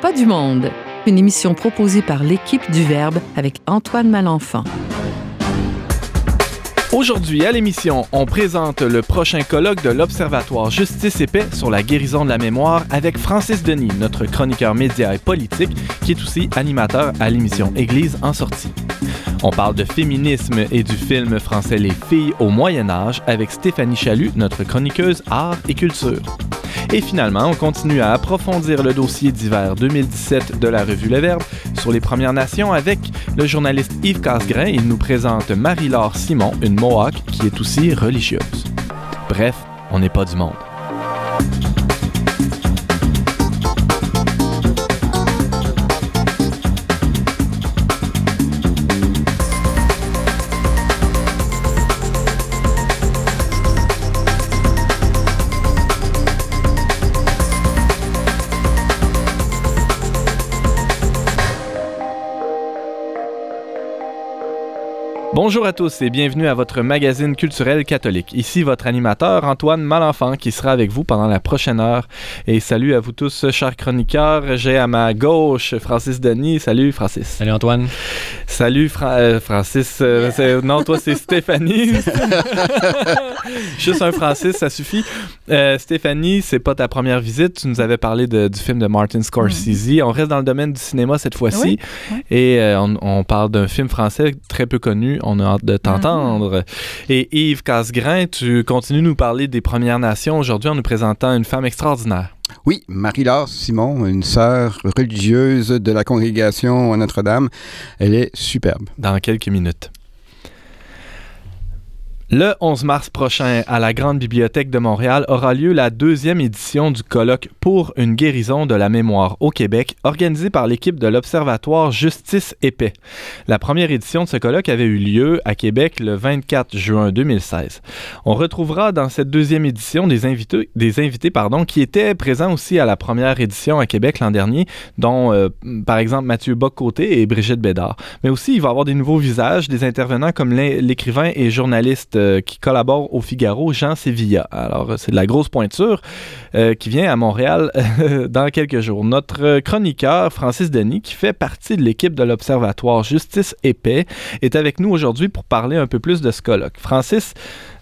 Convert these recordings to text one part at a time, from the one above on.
pas du monde, une émission proposée par l'équipe du Verbe avec Antoine Malenfant. Aujourd'hui à l'émission, on présente le prochain colloque de l'Observatoire Justice et Paix sur la guérison de la mémoire avec Francis Denis, notre chroniqueur média et politique, qui est aussi animateur à l'émission Église en sortie. On parle de féminisme et du film français Les filles au Moyen Âge avec Stéphanie Chalut, notre chroniqueuse art et culture. Et finalement, on continue à approfondir le dossier d'hiver 2017 de la revue Le Verbe sur les Premières Nations avec le journaliste Yves Casgrain. Il nous présente Marie-Laure Simon, une Mohawk qui est aussi religieuse. Bref, on n'est pas du monde. Bonjour à tous et bienvenue à votre magazine culturel catholique. Ici votre animateur Antoine Malenfant qui sera avec vous pendant la prochaine heure. Et salut à vous tous, chers chroniqueurs. J'ai à ma gauche Francis Denis. Salut Francis. Salut Antoine. Salut euh, Francis. Euh, non, toi c'est Stéphanie. Juste un Francis, ça suffit. Euh, Stéphanie, c'est pas ta première visite. Tu nous avais parlé du film de Martin Scorsese. Mm. On reste dans le domaine du cinéma cette fois-ci. Et on, on, parle d'un film français très peu connu on a hâte de t'entendre. Et Yves Casgrain, tu continues de nous parler des Premières Nations aujourd'hui en nous présentant une femme extraordinaire. Oui, Marie-Laure Simon, une sœur religieuse de la congrégation à Notre-Dame. Elle est superbe. Dans quelques minutes. Le 11 mars prochain, à la Grande Bibliothèque de Montréal, aura lieu la deuxième édition du colloque Pour une guérison de la mémoire au Québec, organisé par l'équipe de l'Observatoire Justice et Paix. La première édition de ce colloque avait eu lieu à Québec le 24 juin 2016. On retrouvera dans cette deuxième édition des invités, des invités pardon, qui étaient présents aussi à la première édition à Québec l'an dernier, dont euh, par exemple Mathieu Boccoté et Brigitte Bédard. Mais aussi, il va y avoir des nouveaux visages, des intervenants comme l'écrivain et journaliste euh, qui collabore au Figaro, Jean Sevilla. Alors, c'est de la grosse pointure euh, qui vient à Montréal dans quelques jours. Notre chroniqueur, Francis Denis, qui fait partie de l'équipe de l'Observatoire Justice et Paix, est avec nous aujourd'hui pour parler un peu plus de ce colloque. Francis,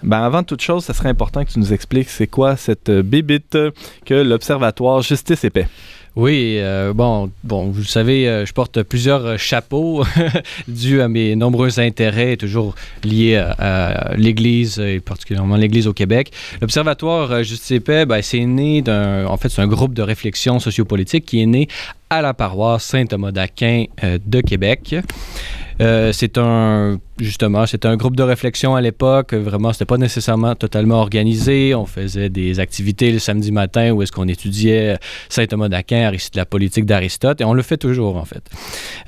ben avant toute chose, ce serait important que tu nous expliques c'est quoi cette bébite que l'Observatoire Justice et Paix? Oui, euh, bon, bon, vous le savez, euh, je porte plusieurs euh, chapeaux dus à mes nombreux intérêts, toujours liés à, l'Église et particulièrement l'Église au Québec. L'Observatoire Justice et Paix, ben, c'est né d'un, en fait, c'est un groupe de réflexion sociopolitique qui est né à la paroisse Saint-Thomas d'Aquin de Québec. Euh, c'est un justement, c'était un groupe de réflexion à l'époque. Vraiment, c'était pas nécessairement totalement organisé. On faisait des activités le samedi matin où est-ce qu'on étudiait Saint Thomas d'Aquin, la politique d'Aristote, et on le fait toujours en fait.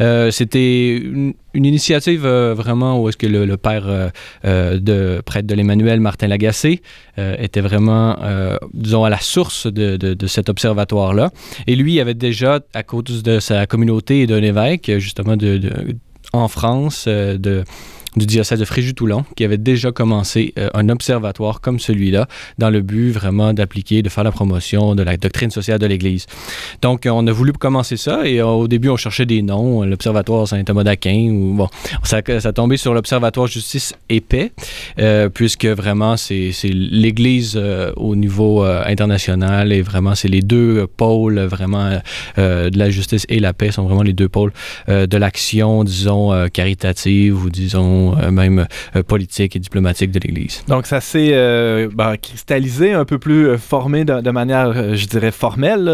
Euh, c'était une, initiative euh, vraiment où est-ce que le, père de prêtre de l'Emmanuel, Martin Lagacé, était vraiment, disons, à la source de, de cet observatoire-là. Et lui, il avait déjà, à cause de sa communauté et d'un évêque, justement, de en France euh, de du diocèse de Fréjus-Toulon qui avait déjà commencé euh, un observatoire comme celui-là dans le but vraiment d'appliquer, de faire la promotion de la doctrine sociale de l'Église. Donc, on a voulu commencer ça et euh, au début, on cherchait des noms, l'Observatoire Saint-Thomas d'Aquin ou bon, ça, ça tombé sur l'Observatoire Justice et Paix euh, puisque vraiment, c'est l'Église au niveau international et vraiment, c'est les deux pôles vraiment de la justice et la paix sont vraiment les deux pôles de l'action, disons, caritative ou disons euh, même euh, politique et diplomatique de l'Église. Donc, ça s'est euh, ben, cristallisé, un peu plus formé de, manière, je dirais, formelle,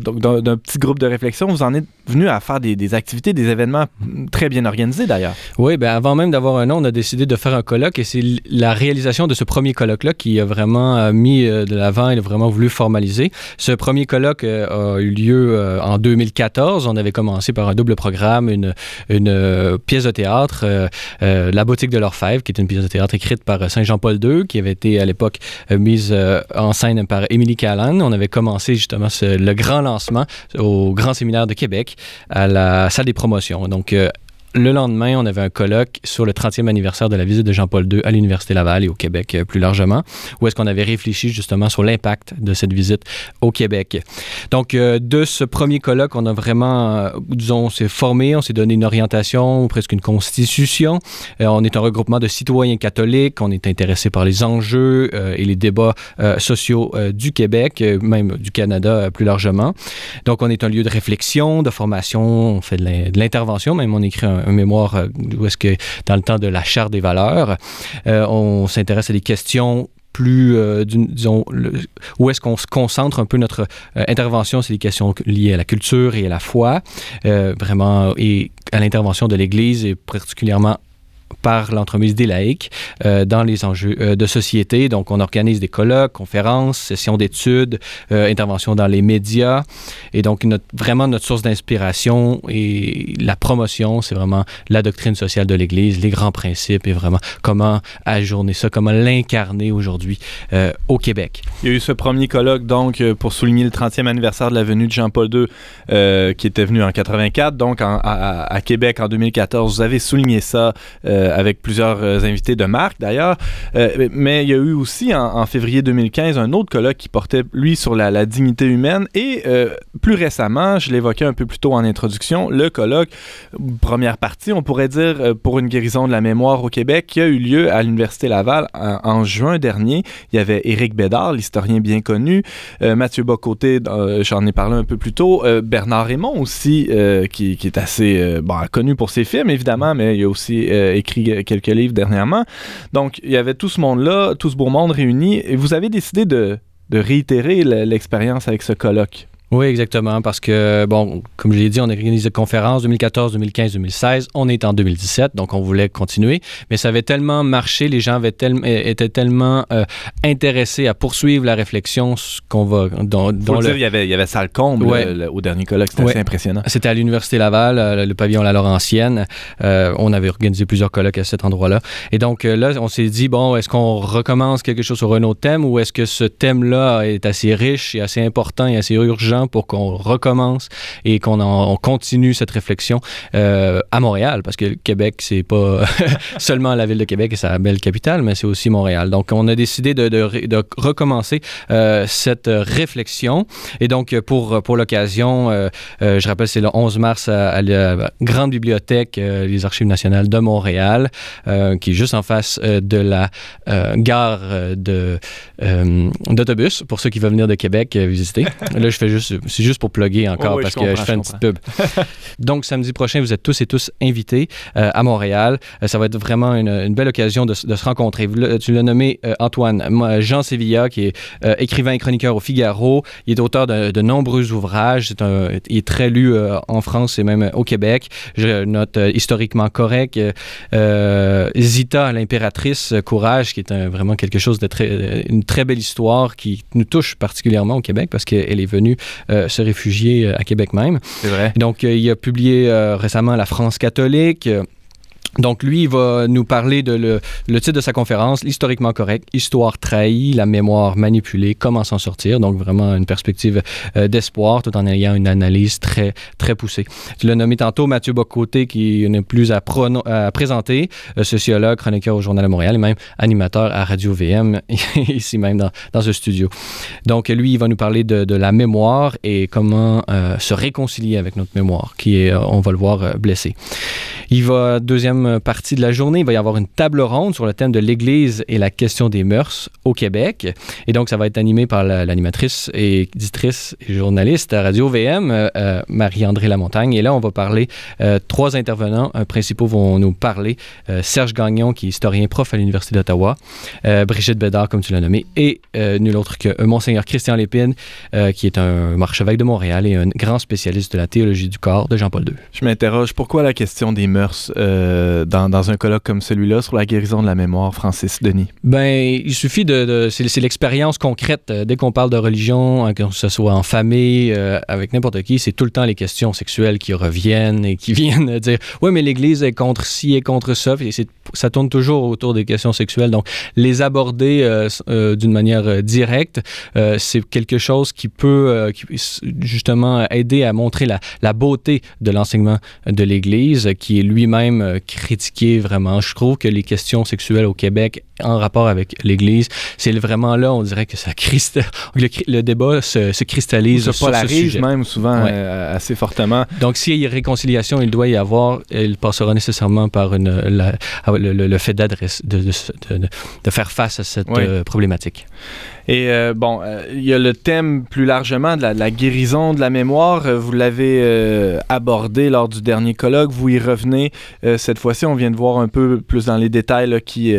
donc d'un petit groupe de réflexion. Vous en êtes venu à faire des, activités, des événements très bien organisés d'ailleurs. Oui, ben avant même d'avoir un nom, on a décidé de faire un colloque et c'est la réalisation de ce premier colloque-là qui a vraiment mis de l'avant et a vraiment voulu formaliser. Ce premier colloque a eu lieu en 2014. On avait commencé par un double programme, une, une pièce de théâtre. Euh, La boutique de l'Orfèvre, qui est une pièce de théâtre écrite par euh, Saint-Jean-Paul II, qui avait été à l'époque euh, mise en scène par Émilie Callan. On avait commencé justement le grand lancement au Grand Séminaire de Québec à la salle des promotions. Donc, le lendemain, on avait un colloque sur le 30e anniversaire de la visite de Jean-Paul II à l'Université Laval et au Québec euh, plus largement, où est-ce qu'on avait réfléchi justement sur l'impact de cette visite au Québec. Donc, euh, de ce premier colloque, on a vraiment, euh, disons, on s'est formé, on s'est donné une orientation, presque une constitution. on est un regroupement de citoyens catholiques, on est intéressé par les enjeux et les débats sociaux du Québec, même du Canada plus largement. Donc, on est un lieu de réflexion, de formation, on fait de l'intervention, même on écrit un, mémoire euh, où est-ce que dans le temps de la charte des valeurs, euh, on s'intéresse à des questions plus, euh, disons, où est-ce qu'on se concentre un peu notre intervention, c'est des questions liées à la culture et à la foi, vraiment, et à l'intervention de l'Église et particulièrement par l'entremise des laïcs euh, dans les enjeux euh, de société. Donc, on organise des colloques, conférences, sessions d'études, euh, interventions dans les médias. Et donc, notre, vraiment, notre source d'inspiration et la promotion, c'est vraiment la doctrine sociale de l'Église, les grands principes et vraiment comment ajourner ça, comment l'incarner aujourd'hui au Québec. Il y a eu ce premier colloque, donc, pour souligner le 30e anniversaire de la venue de Jean-Paul II, qui était venu en 84, donc à, Québec en 2014. Vous avez souligné ça. Avec plusieurs euh, invités de marque d'ailleurs. Euh, mais il y a eu aussi en, février 2015 un autre colloque qui portait, lui, sur la, dignité humaine. Et plus récemment, je l'évoquais un peu plus tôt en introduction, le colloque, première partie, on pourrait dire, pour une guérison de la mémoire au Québec, qui a eu lieu à l'Université Laval en, juin dernier. Il y avait Éric Bédard, l'historien bien connu, Mathieu Bocoté, j'en ai parlé un peu plus tôt, Bernard Raymond aussi, qui, est assez connu pour ses films, évidemment, mais il a aussi écrit quelques livres dernièrement. Donc, il y avait tout ce monde-là, tout ce beau monde réuni, et vous avez décidé de, de réitérer l'expérience avec ce colloque. Oui, exactement, parce que, bon, comme je l'ai dit, on a organisé des conférences 2014, 2015, 2016. On est en 2017, donc on voulait continuer. Mais ça avait tellement marché, les gens avaient étaient tellement euh, intéressés à poursuivre la réflexion qu'on va... Faut dire, il y avait, il y avait salle comble au dernier colloque, c'était assez impressionnant. C'était à l'Université Laval, euh, le pavillon La Laurentienne. Euh, on avait organisé plusieurs colloques à cet endroit-là. Et donc là, on s'est dit, bon, est-ce qu'on recommence quelque chose sur un autre thème ou est-ce que ce thème-là est assez riche et assez important et assez urgent pour qu'on recommence et qu'on continue cette réflexion euh, à Montréal, parce que le Québec, c'est pas seulement la ville de Québec et sa belle capitale, mais c'est aussi Montréal. Donc, on a décidé de, recommencer euh, cette réflexion. Et donc, pour, pour l'occasion, euh, je rappelle, c'est le 11 mars à, la Grande Bibliothèque, les Archives nationales de Montréal, qui est juste en face de la gare d'autobus, pour ceux qui veulent venir de Québec visiter. Là, je fais juste c'est juste pour plugger encore parce que je fais une petite pub. Donc, samedi prochain, vous êtes tous et tous invités euh, à Montréal. Euh, ça va être vraiment une, belle occasion de, se rencontrer. Tu l'as nommé euh, Antoine. Jean Sevilla, qui est écrivain et chroniqueur au Figaro. Il est auteur de, nombreux ouvrages. un, il est très lu en France et même au Québec. Je note historiquement correct. Zita, l'impératrice, Courage, qui est vraiment quelque chose de très, une très belle histoire qui nous touche particulièrement au Québec parce qu'elle est venue se réfugier euh, à Québec même. C'est vrai. Donc, euh, il a publié récemment La France catholique. Donc, lui, il va nous parler de le, titre de sa conférence, Historiquement correct, Histoire trahie, la mémoire manipulée, comment s'en sortir. Donc, vraiment une perspective euh, d'espoir tout en ayant une analyse très, très poussée. Tu l'as nommé tantôt, Mathieu Bocoté, qui n'est plus à, présenter, euh, sociologue, chroniqueur au Journal de Montréal et même animateur à Radio VM, ici même dans, dans, ce studio. Donc, lui, il va nous parler de, la mémoire et comment euh, se réconcilier avec notre mémoire, qui est, on va le voir, blessé. Il va, deuxième partie de la journée, il va y avoir une table ronde sur le thème de l'Église et la question des mœurs au Québec. Et donc, ça va être animé par l'animatrice et éditrice et journaliste à Radio VM, euh, euh, Marie-André Lamontagne. Et là, on va parler, euh, trois intervenants principaux vont nous parler. Serge Gagnon, qui est historien prof à l'Université d'Ottawa, Brigitte Bédard, comme tu l'as nommé, et nul autre que Monseigneur Christian Lépine, qui est un archevêque de Montréal et un grand spécialiste de la théologie du corps de Jean-Paul II. Je m'interroge, pourquoi la question des mœurs euh, dans, un colloque comme celui-là sur la guérison de la mémoire, Francis Denis? Ben, il suffit de. c'est l'expérience concrète. Euh, dès qu'on parle de religion, hein, que ce soit en famille, euh, avec n'importe qui, c'est tout le temps les questions sexuelles qui reviennent et qui viennent dire Oui, mais l'Église est contre ci et contre ça. Ça tourne toujours autour des questions sexuelles. Donc, les aborder d'une manière directe, c'est quelque chose qui peut justement aider à montrer la, la beauté de l'enseignement de l'Église, qui est lui-même euh, critiqué vraiment. Je trouve que les questions sexuelles au Québec en rapport avec l'Église, c'est vraiment là, on dirait que ça le, le, débat se, se cristallise se polarise même souvent euh, assez fortement. Donc, s'il y a réconciliation, il doit y avoir, il passera nécessairement par une, le, fait d'adresse, de, de, de, faire face à cette problématique. Et euh, bon, euh, il y a le thème plus largement de la, guérison de la mémoire. Euh, vous l'avez abordé lors du dernier colloque. Vous y revenez cette fois-ci. On vient de voir un peu plus dans les détails qui,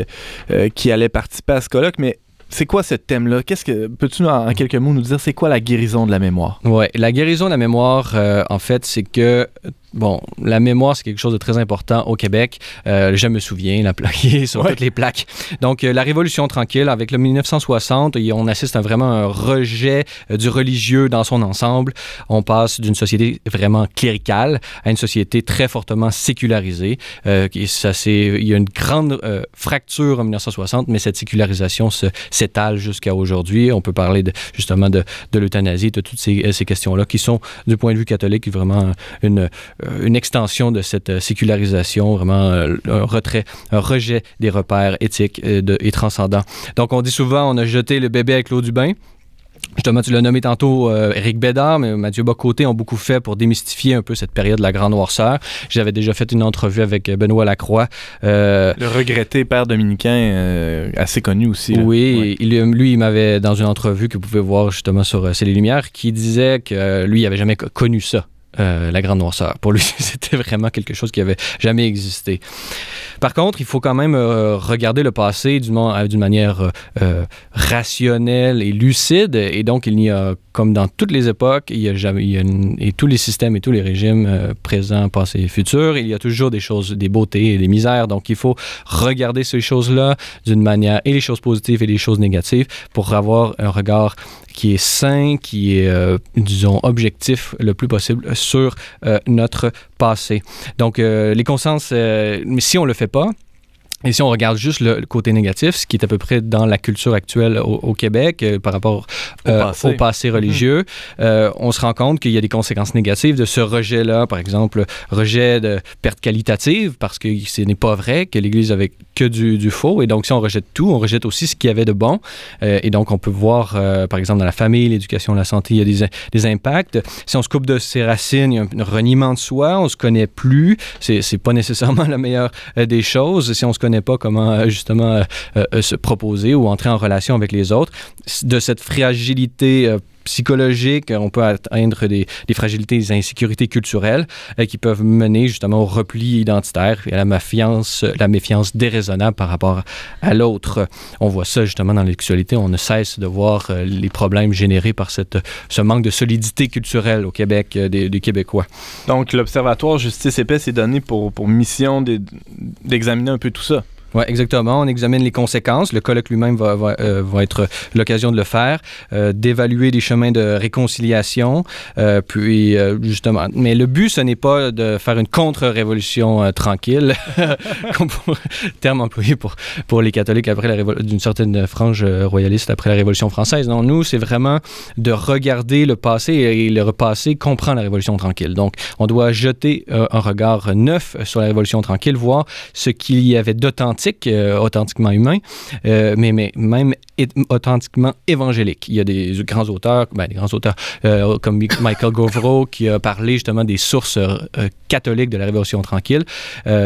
qui allaient participer à ce colloque. Mais c'est quoi ce thème-là? Qu'est-ce que peux-tu en quelques mots nous dire c'est quoi la guérison de la mémoire? Oui, la guérison de la mémoire, en fait, c'est que Bon, la mémoire, c'est quelque chose de très important au Québec. Euh, je me souviens, la plaque sur toutes les plaques. Donc, euh, la Révolution tranquille, avec le 1960, on assiste à vraiment un rejet euh, du religieux dans son ensemble. On passe d'une société vraiment cléricale à une société très fortement sécularisée. ça, il y a une grande fracture en 1960, mais cette sécularisation s'étale jusqu'à aujourd'hui. On peut parler de, justement de, l'euthanasie, de toutes ces, ces questions-là qui sont, du point de vue catholique, vraiment une euh, une extension de cette euh, sécularisation, vraiment euh, un retrait, un rejet des repères éthiques et transcendants. Donc, on dit souvent, on a jeté le bébé avec l'eau du bain. Justement, tu l'as nommé tantôt, Eric Éric Bédard, mais Mathieu Bocoté ont beaucoup fait pour démystifier un peu cette période de la grande noirceur. J'avais déjà fait une entrevue avec Benoît Lacroix. le regretté père dominicain, assez connu aussi. Oui, lui, il m'avait, dans une entrevue que vous pouvez voir justement sur C'est les Lumières, qui disait que lui, il n'avait jamais connu ça. Euh, la grande noirceur. Pour lui, c'était vraiment quelque chose qui avait jamais existé. Par contre, il faut quand même euh, regarder le passé d'une manière euh, rationnelle et lucide. Et donc, il y a, comme dans toutes les époques, il y a et tous les systèmes et tous les régimes présents, passés et futurs, il y a toujours des choses, des beautés et des misères. Donc, il faut regarder ces choses-là d'une manière, et les choses positives et les choses négatives, pour avoir un regard qui est sain, qui est, euh, disons, objectif le plus possible sur euh, notre passé. Donc, euh, les consciences, mais si on ne le fait pas, et si on regarde juste le, côté négatif, ce qui est à peu près dans la culture actuelle au, Québec euh, par rapport euh, au, passé. religieux, mhm. euh, on se rend compte qu'il y a des conséquences négatives de ce rejet-là. Par exemple, rejet de perte qualitative, parce que ce n'est pas vrai que l'Église avait que du, faux. Et donc, si on rejette tout, on rejette aussi ce qu'il y avait de bon. et donc, on peut voir, par exemple, dans la famille, l'éducation, la santé, il y a des, des, impacts. Si on se coupe de ses racines, il y a un reniement de soi, on se connaît plus. C'est pas nécessairement la meilleure des choses. Si on se connaît pas comment euh, justement euh, euh, se proposer ou entrer en relation avec les autres, de cette fragilité psychologique, on peut atteindre des, fragilités, des insécurités culturelles qui peuvent mener justement au repli identitaire et à la méfiance, la méfiance déraisonnable par rapport à l'autre. On voit ça justement dans l'actualité, on ne cesse de voir les problèmes générés par ce manque de solidité culturelle au Québec des, Québécois. Donc l'Observatoire Justice Épaisse est donné pour, pour mission d'examiner un peu tout ça. Oui, exactement. On examine les conséquences. Le colloque lui-même va, euh, être l'occasion de le faire, euh, d'évaluer les chemins de réconciliation. Euh, puis, justement, mais le but, ce n'est pas de faire une contre-révolution tranquille, terme employé pour, les catholiques après d'une certaine frange royaliste après la Révolution française. Non, nous, c'est vraiment de regarder le passé et le repassé comprend la Révolution tranquille. Donc, on doit jeter un regard neuf sur la Révolution tranquille, voir ce qu'il y avait euh, authentiquement humain, euh, mais, même authentiquement évangélique. Il y a des grands auteurs, ben, des grands auteurs euh, comme Michael Govreau qui a parlé justement des sources catholiques de la Révolution tranquille.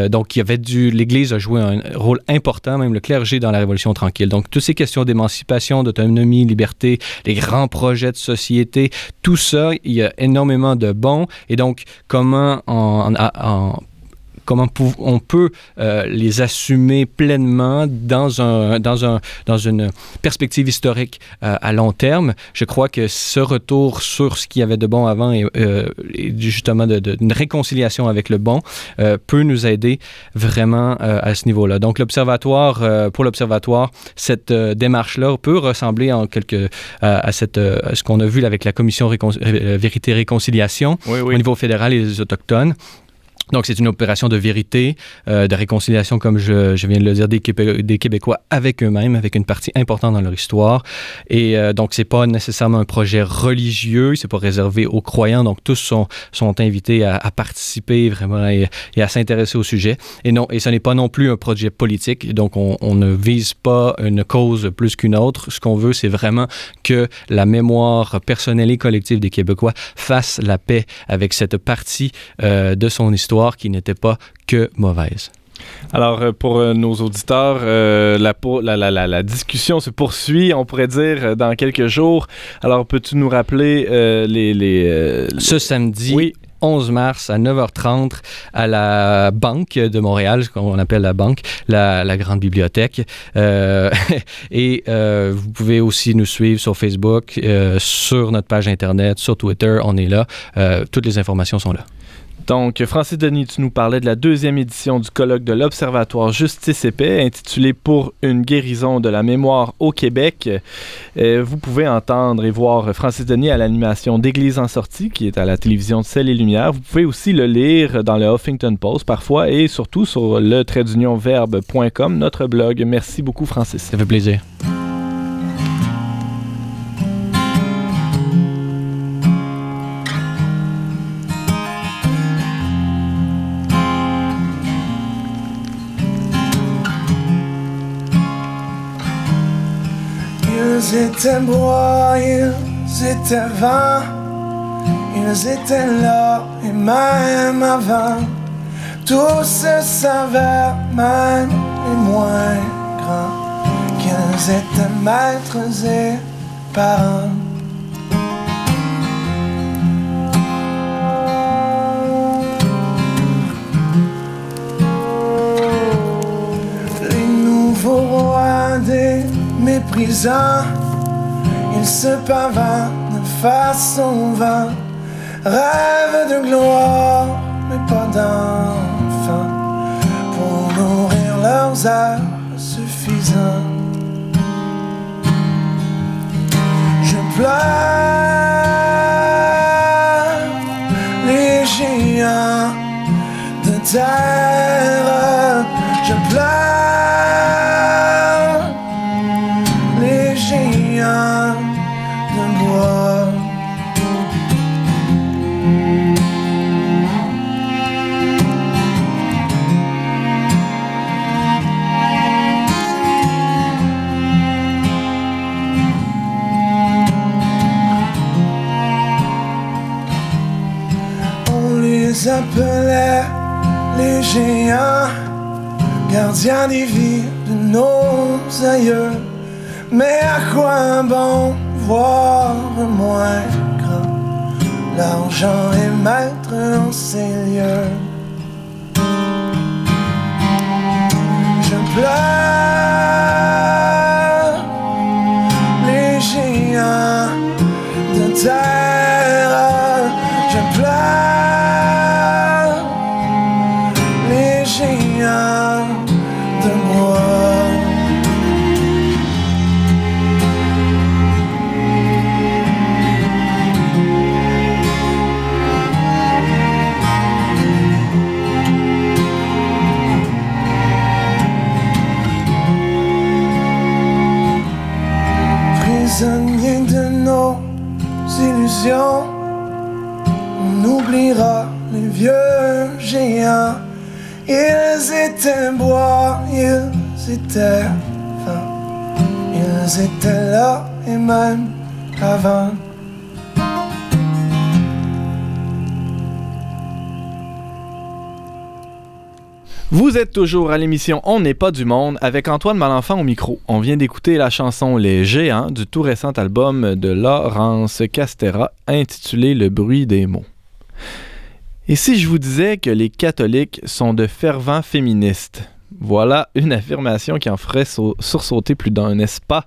donc, il y avait du, l'Église a joué un rôle important, même le clergé dans la Révolution tranquille. Donc, toutes ces questions d'émancipation, d'autonomie, liberté, les grands projets de société, tout ça, il y a énormément de bons. Et donc, comment en, en comment on peut euh, les assumer pleinement dans, un, dans, un, dans une perspective historique euh, à long terme. Je crois que ce retour sur ce qu'il y avait de bon avant et, euh, justement de, de, une réconciliation avec le bon peut nous aider vraiment à ce niveau-là. Donc l'observatoire, pour l'observatoire, cette démarche-là peut ressembler en quelque à, cette, ce qu'on a vu avec la commission Vérité-Réconciliation au niveau fédéral et les Autochtones Donc, c'est une opération de vérité, euh, de réconciliation, comme je, viens de le dire, des, Québé des Québécois avec eux-mêmes, avec une partie importante dans leur histoire. Et euh, donc, c'est pas nécessairement un projet religieux, c'est pas réservé aux croyants. Donc, tous sont, sont invités à, participer vraiment et, à s'intéresser au sujet. Et non, et ce n'est pas non plus un projet politique. Donc, on, on ne vise pas une cause plus qu'une autre. Ce qu'on veut, c'est vraiment que la mémoire personnelle et collective des Québécois fasse la paix avec cette partie euh, de son histoire qui n'était pas que mauvaise. Alors, euh, pour euh, nos auditeurs, euh, la, la, la, la, discussion se poursuit, on pourrait dire, dans quelques jours. Alors, peux-tu nous rappeler euh, les... les euh, Ce samedi, oui. 11 mars à 9h30 à la Banque de Montréal, ce qu'on appelle la Banque, la, la Grande Bibliothèque. Euh, et euh, vous pouvez aussi nous suivre sur Facebook, euh, sur notre page Internet, sur Twitter, on est là. toutes les informations sont là. Donc, Francis Denis, tu nous parlais de la deuxième édition du colloque de l'Observatoire Justice et Paix, intitulé Pour une guérison de la mémoire au Québec. Euh, vous pouvez entendre et voir Francis Denis à l'animation d'Église en sortie, qui est à la télévision de Celle et Lumière. Vous pouvez aussi le lire dans le Huffington Post parfois et surtout sur le verbe.com, notre blog. Merci beaucoup, Francis. Ça fait plaisir. Étaient bois, ils étaient vains, ils étaient là et même avant. Tous se savaient même les moins grands, qu'ils étaient maîtres et parents. Les nouveaux rois des méprisants, ils se pavanent de façon vain, rêvent de gloire, mais pas d'enfants, pour nourrir leurs âmes suffisants. Je pleure les géants de terre, je pleure. Les appelait les géants, gardiens des vies de nos aïeux. Mais à quoi bon voir moins grand? L'argent est maître en ces lieux. Je pleure les géants de terre. Ils étaient bois, ils étaient fins. Ils étaient là et même avant. Vous êtes toujours à l'émission On n'est pas du monde avec Antoine Malenfant au micro. On vient d'écouter la chanson Les Géants du tout récent album de Laurence Castera intitulé Le bruit des mots. Et si je vous disais que les catholiques sont de fervents féministes, Voilà une affirmation qui en ferait sursauter plus d'un, n'est-ce pas?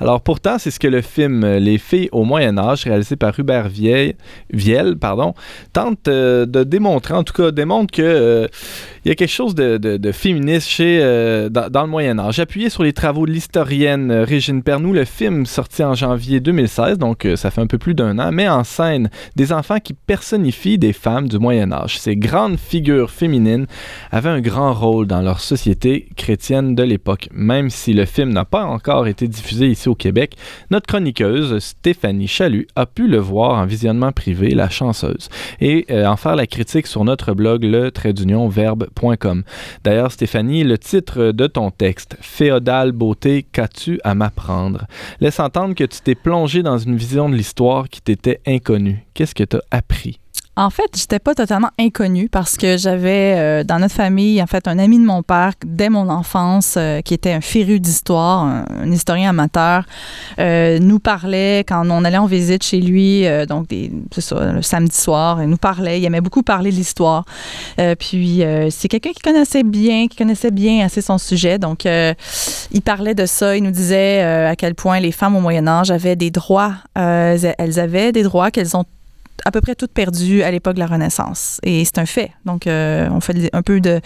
Alors pourtant, c'est ce que le film Les filles au Moyen Âge, réalisé par Hubert Viel, pardon, tente euh, de démontrer, en tout cas démontre que euh, il y a quelque chose de, féministe chez, euh, dans, le Moyen Âge. Appuyé sur les travaux de l'historienne Régine Pernoud, le film sorti en janvier 2016, donc ça fait un peu plus d'un an, met en scène des enfants qui personnifient des femmes du Moyen Âge. Ces grandes figures féminines avaient un grand rôle dans leur société chrétienne de l'époque. Même si le film n'a pas encore été diffusé ici au Québec, notre chroniqueuse Stéphanie Chalut a pu le voir en visionnement privé, La Chanceuse, et euh, en faire la critique sur notre blog le D'ailleurs, Stéphanie, le titre de ton texte, Féodale beauté, qu'as-tu à m'apprendre, laisse entendre que tu t'es plongé dans une vision de l'histoire qui t'était inconnue. Qu'est-ce que tu as appris? En fait, j'étais pas totalement inconnue parce que j'avais euh, dans notre famille, en fait, un ami de mon père dès mon enfance euh, qui était un féru d'histoire, un, historien amateur, euh, nous parlait quand on allait en visite chez lui, donc c'est ça, le samedi soir, il nous parlait, il aimait beaucoup parler de l'histoire. puis c'est quelqu'un qui connaissait bien, qui connaissait bien assez son sujet, donc il parlait de ça, il nous disait à quel point les femmes au Moyen Âge avaient des droits, elles avaient des droits qu'elles ont à peu près toutes perdues à l'époque de la Renaissance. Et c'est un fait. Donc, euh, on fait un peu de,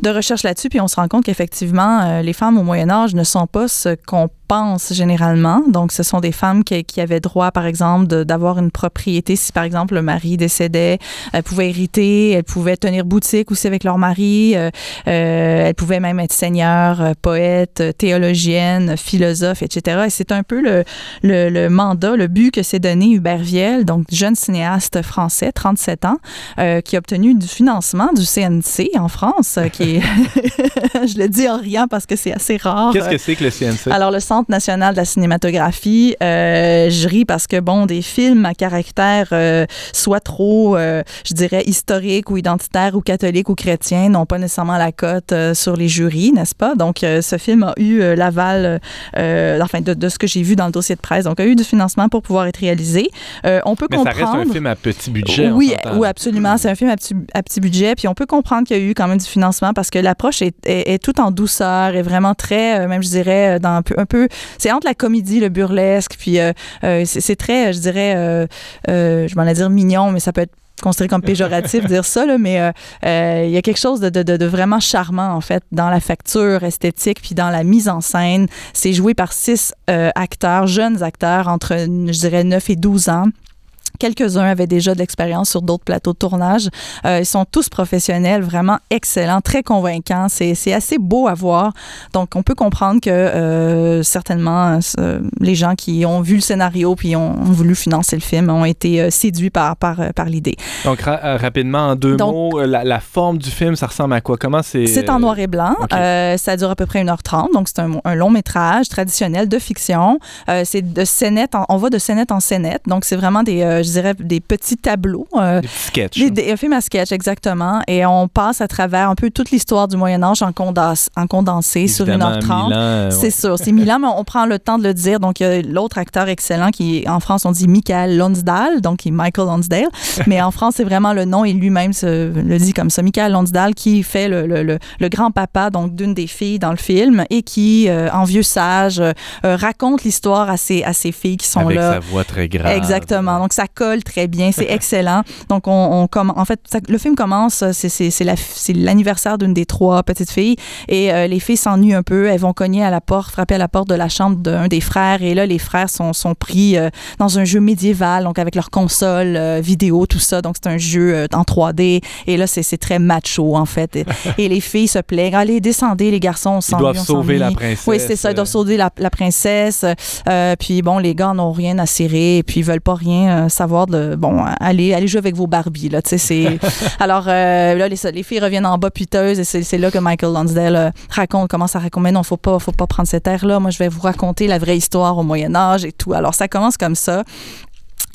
de recherche là-dessus, puis on se rend compte qu'effectivement, euh, les femmes au Moyen Âge ne sont pas ce qu'on pense généralement. Donc, ce sont des femmes qui, qui avaient droit, par exemple, d'avoir une propriété. Si, par exemple, le mari décédait, elles pouvaient hériter, elles pouvaient tenir boutique aussi avec leur mari, euh, euh elles pouvaient même être seigneurs, euh, poètes, théologiennes, philosophes, etc. Et c'est un peu le, le, le, mandat, le but que s'est donné Hubert Viel, donc jeune cinéaste français, 37 ans, euh, qui a obtenu du financement du CNC en France, qui est, je le dis en riant parce que c'est assez rare. Qu'est-ce que c'est que le CNC? Alors, le Centre national de la cinématographie. Euh, je ris parce que, bon, des films à caractère euh, soit trop, euh, je dirais, historique ou identitaire ou catholique ou chrétien n'ont pas nécessairement la cote sur les jurys, n'est-ce pas? Donc, ce film a eu l'aval, enfin, de, ce que j'ai vu dans le dossier de presse. Donc, a eu du financement pour pouvoir être réalisé. on peut Mais comprendre. ça reste un film à petit budget. Oui, oui absolument. C'est un film à petit, à petit, budget. Puis on peut comprendre qu'il y a eu quand même du financement parce que l'approche est, est, tout en douceur et vraiment très, même je dirais, dans un peu, un peu c'est entre la comédie, le burlesque, puis euh, euh, c'est très, je dirais, euh, je m'en ai dire mignon, mais ça peut être considéré comme péjoratif dire ça, mais il y a quelque chose de, de, vraiment charmant, en fait, dans la facture esthétique puis dans la mise en scène. C'est joué par six acteurs, jeunes acteurs, entre, je dirais, 9 et 12 ans. Quelques-uns avaient déjà de l'expérience sur d'autres plateaux de tournage. Euh, ils sont tous professionnels, vraiment excellents, très convaincants. C'est, assez beau à voir. Donc, on peut comprendre que euh, certainement euh, les gens qui ont vu le scénario puis ont, voulu financer le film ont été séduits par, par, par l'idée. Donc, rapidement, en deux mots, la, forme du film, ça ressemble à quoi? Comment c'est... C'est en noir et blanc. ça dure à peu près 1h30. Donc, c'est un, long métrage traditionnel de fiction. c'est de scénette, on va de scénette en scénette. Donc, c'est vraiment des je dirais, des petits tableaux. Euh, des petits sketchs. Des, un film à sketch, exactement. Et on passe à travers un peu toute l'histoire du Moyen-Âge en, en condensé sur une heure trente. C'est sûr, c'est Milan, mais on prend le temps de le dire. Donc, il y a l'autre acteur excellent qui, en France, on dit Michael Lonsdale, donc il est Michael Lonsdale. mais en France, c'est vraiment le nom, et lui-même le dit comme ça. Michael Lonsdale qui fait le, le, le, grand-papa, donc d'une des filles dans le film, et qui, euh, en vieux sage, euh, raconte l'histoire à ses, à ses filles qui sont là. Avec sa voix très grave. Exactement. Donc, ça colle très bien, c'est excellent. Donc, on, on en fait, le film commence, c'est l'anniversaire d'une des trois petites filles et euh, les filles s'ennuient un peu. Elles vont cogner à la porte, frapper à la porte de la chambre d'un des frères et là, les frères sont, sont pris euh, dans un jeu médiéval, donc avec leur console euh, vidéo, tout ça. Donc, c'est un jeu en 3D et là, c'est très macho, en fait. Et, les filles se plaignent. Allez, descendez, les garçons, on Ils doivent sauver la princesse. Oui, c'est ça, ils doivent sauver la, la princesse. puis bon, les gars n'ont rien à serrer et puis ils veulent pas rien savoir de bon allez allez jouer avec vos Barbies là tu sais c'est alors euh, là les, filles reviennent en bas piteuses et c'est là que Michael Lonsdale euh, raconte comment ça raconte mais non faut pas faut pas prendre cette air là moi je vais vous raconter la vraie histoire au Moyen Âge et tout. Alors ça commence comme ça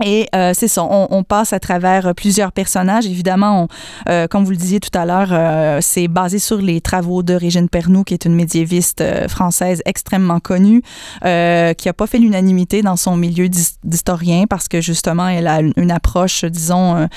et euh, c'est ça, on, passe à travers plusieurs personnages. Évidemment, on, euh, comme vous le disiez tout à l'heure, euh, c'est basé sur les travaux de Régine Pernoud, qui est une médiéviste française extrêmement connue, qui n'a pas fait l'unanimité dans son milieu d'historien parce que justement, elle a une approche, disons,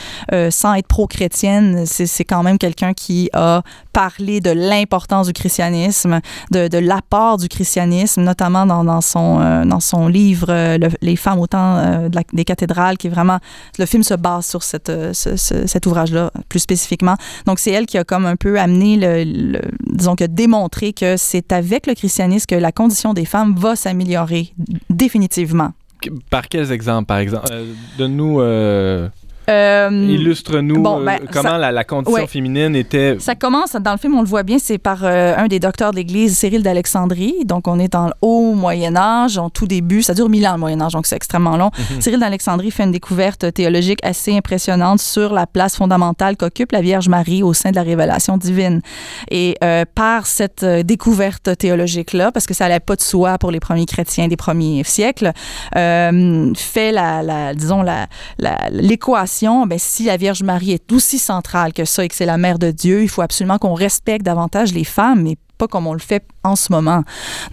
sans être pro-chrétienne. C'est quand même quelqu'un qui a parler de l'importance du christianisme, de, l'apport du christianisme, notamment dans, son, euh, dans son livre euh, Le- Les femmes au temps euh, des cathédrales, qui est vraiment... Le film se base sur cet ouvrage-là, plus spécifiquement. Donc, c'est elle qui a comme un peu amené, le, le- disons que démontré que c'est avec le christianisme que la condition des femmes va s'améliorer définitivement. Par quels exemples, par exemple? Donne-nous, illustre-nous bon, euh, ben, comment ça- la, la condition ouais. féminine était... Ça commence, dans le film, on le voit bien, c'est par euh, un des docteurs de l'Église, Cyril d'Alexandrie. Donc, on est dans le haut Moyen-Âge, en tout début. Ça dure mille ans, le Moyen-Âge, donc c'est extrêmement long. Mhm. Cyril d'Alexandrie fait une découverte théologique assez impressionnante sur la place fondamentale qu'occupe la Vierge Marie au sein de la révélation divine. Et euh, par cette euh, découverte théologique-là, parce que ça n'allait pas de soi pour les premiers chrétiens des premiers siècles, euh, fait la, la- disons, la, la- ben, si la Vierge Marie est aussi centrale que ça et que c'est la mère de Dieu, il faut absolument qu'on respecte davantage les femmes, mais pas comme on le fait en ce moment.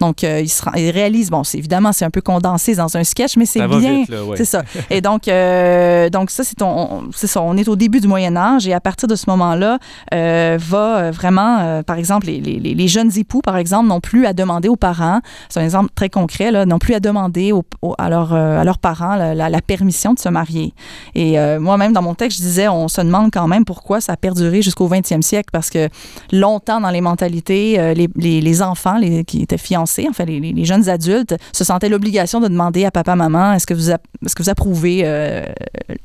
Donc, euh, il, se rend- il réalise, bon, c'est, évidemment, c'est un peu condensé dans un sketch, mais c'est bien. ouais. C'est ça. Et donc, euh, donc ça, c'est, on, ça. On est au début du Moyen Âge et à partir de ce moment-là, euh, va euh, vraiment, par exemple, les, les- les jeunes époux, par exemple, n'ont plus à demander aux parents, c'est un exemple très concret, là, n'ont plus à demander à, leurs, à leurs parents la, la- la permission de se marier. Et moi-même, dans mon texte, je disais, on se demande quand même pourquoi ça a perduré jusqu'au 20e siècle, parce que longtemps dans les mentalités, les, les- les enfants les, qui étaient fiancés, enfin les, les- les jeunes adultes, se sentaient l'obligation de demander à papa, maman, est-ce que vous, app- est-ce que vous approuvez euh,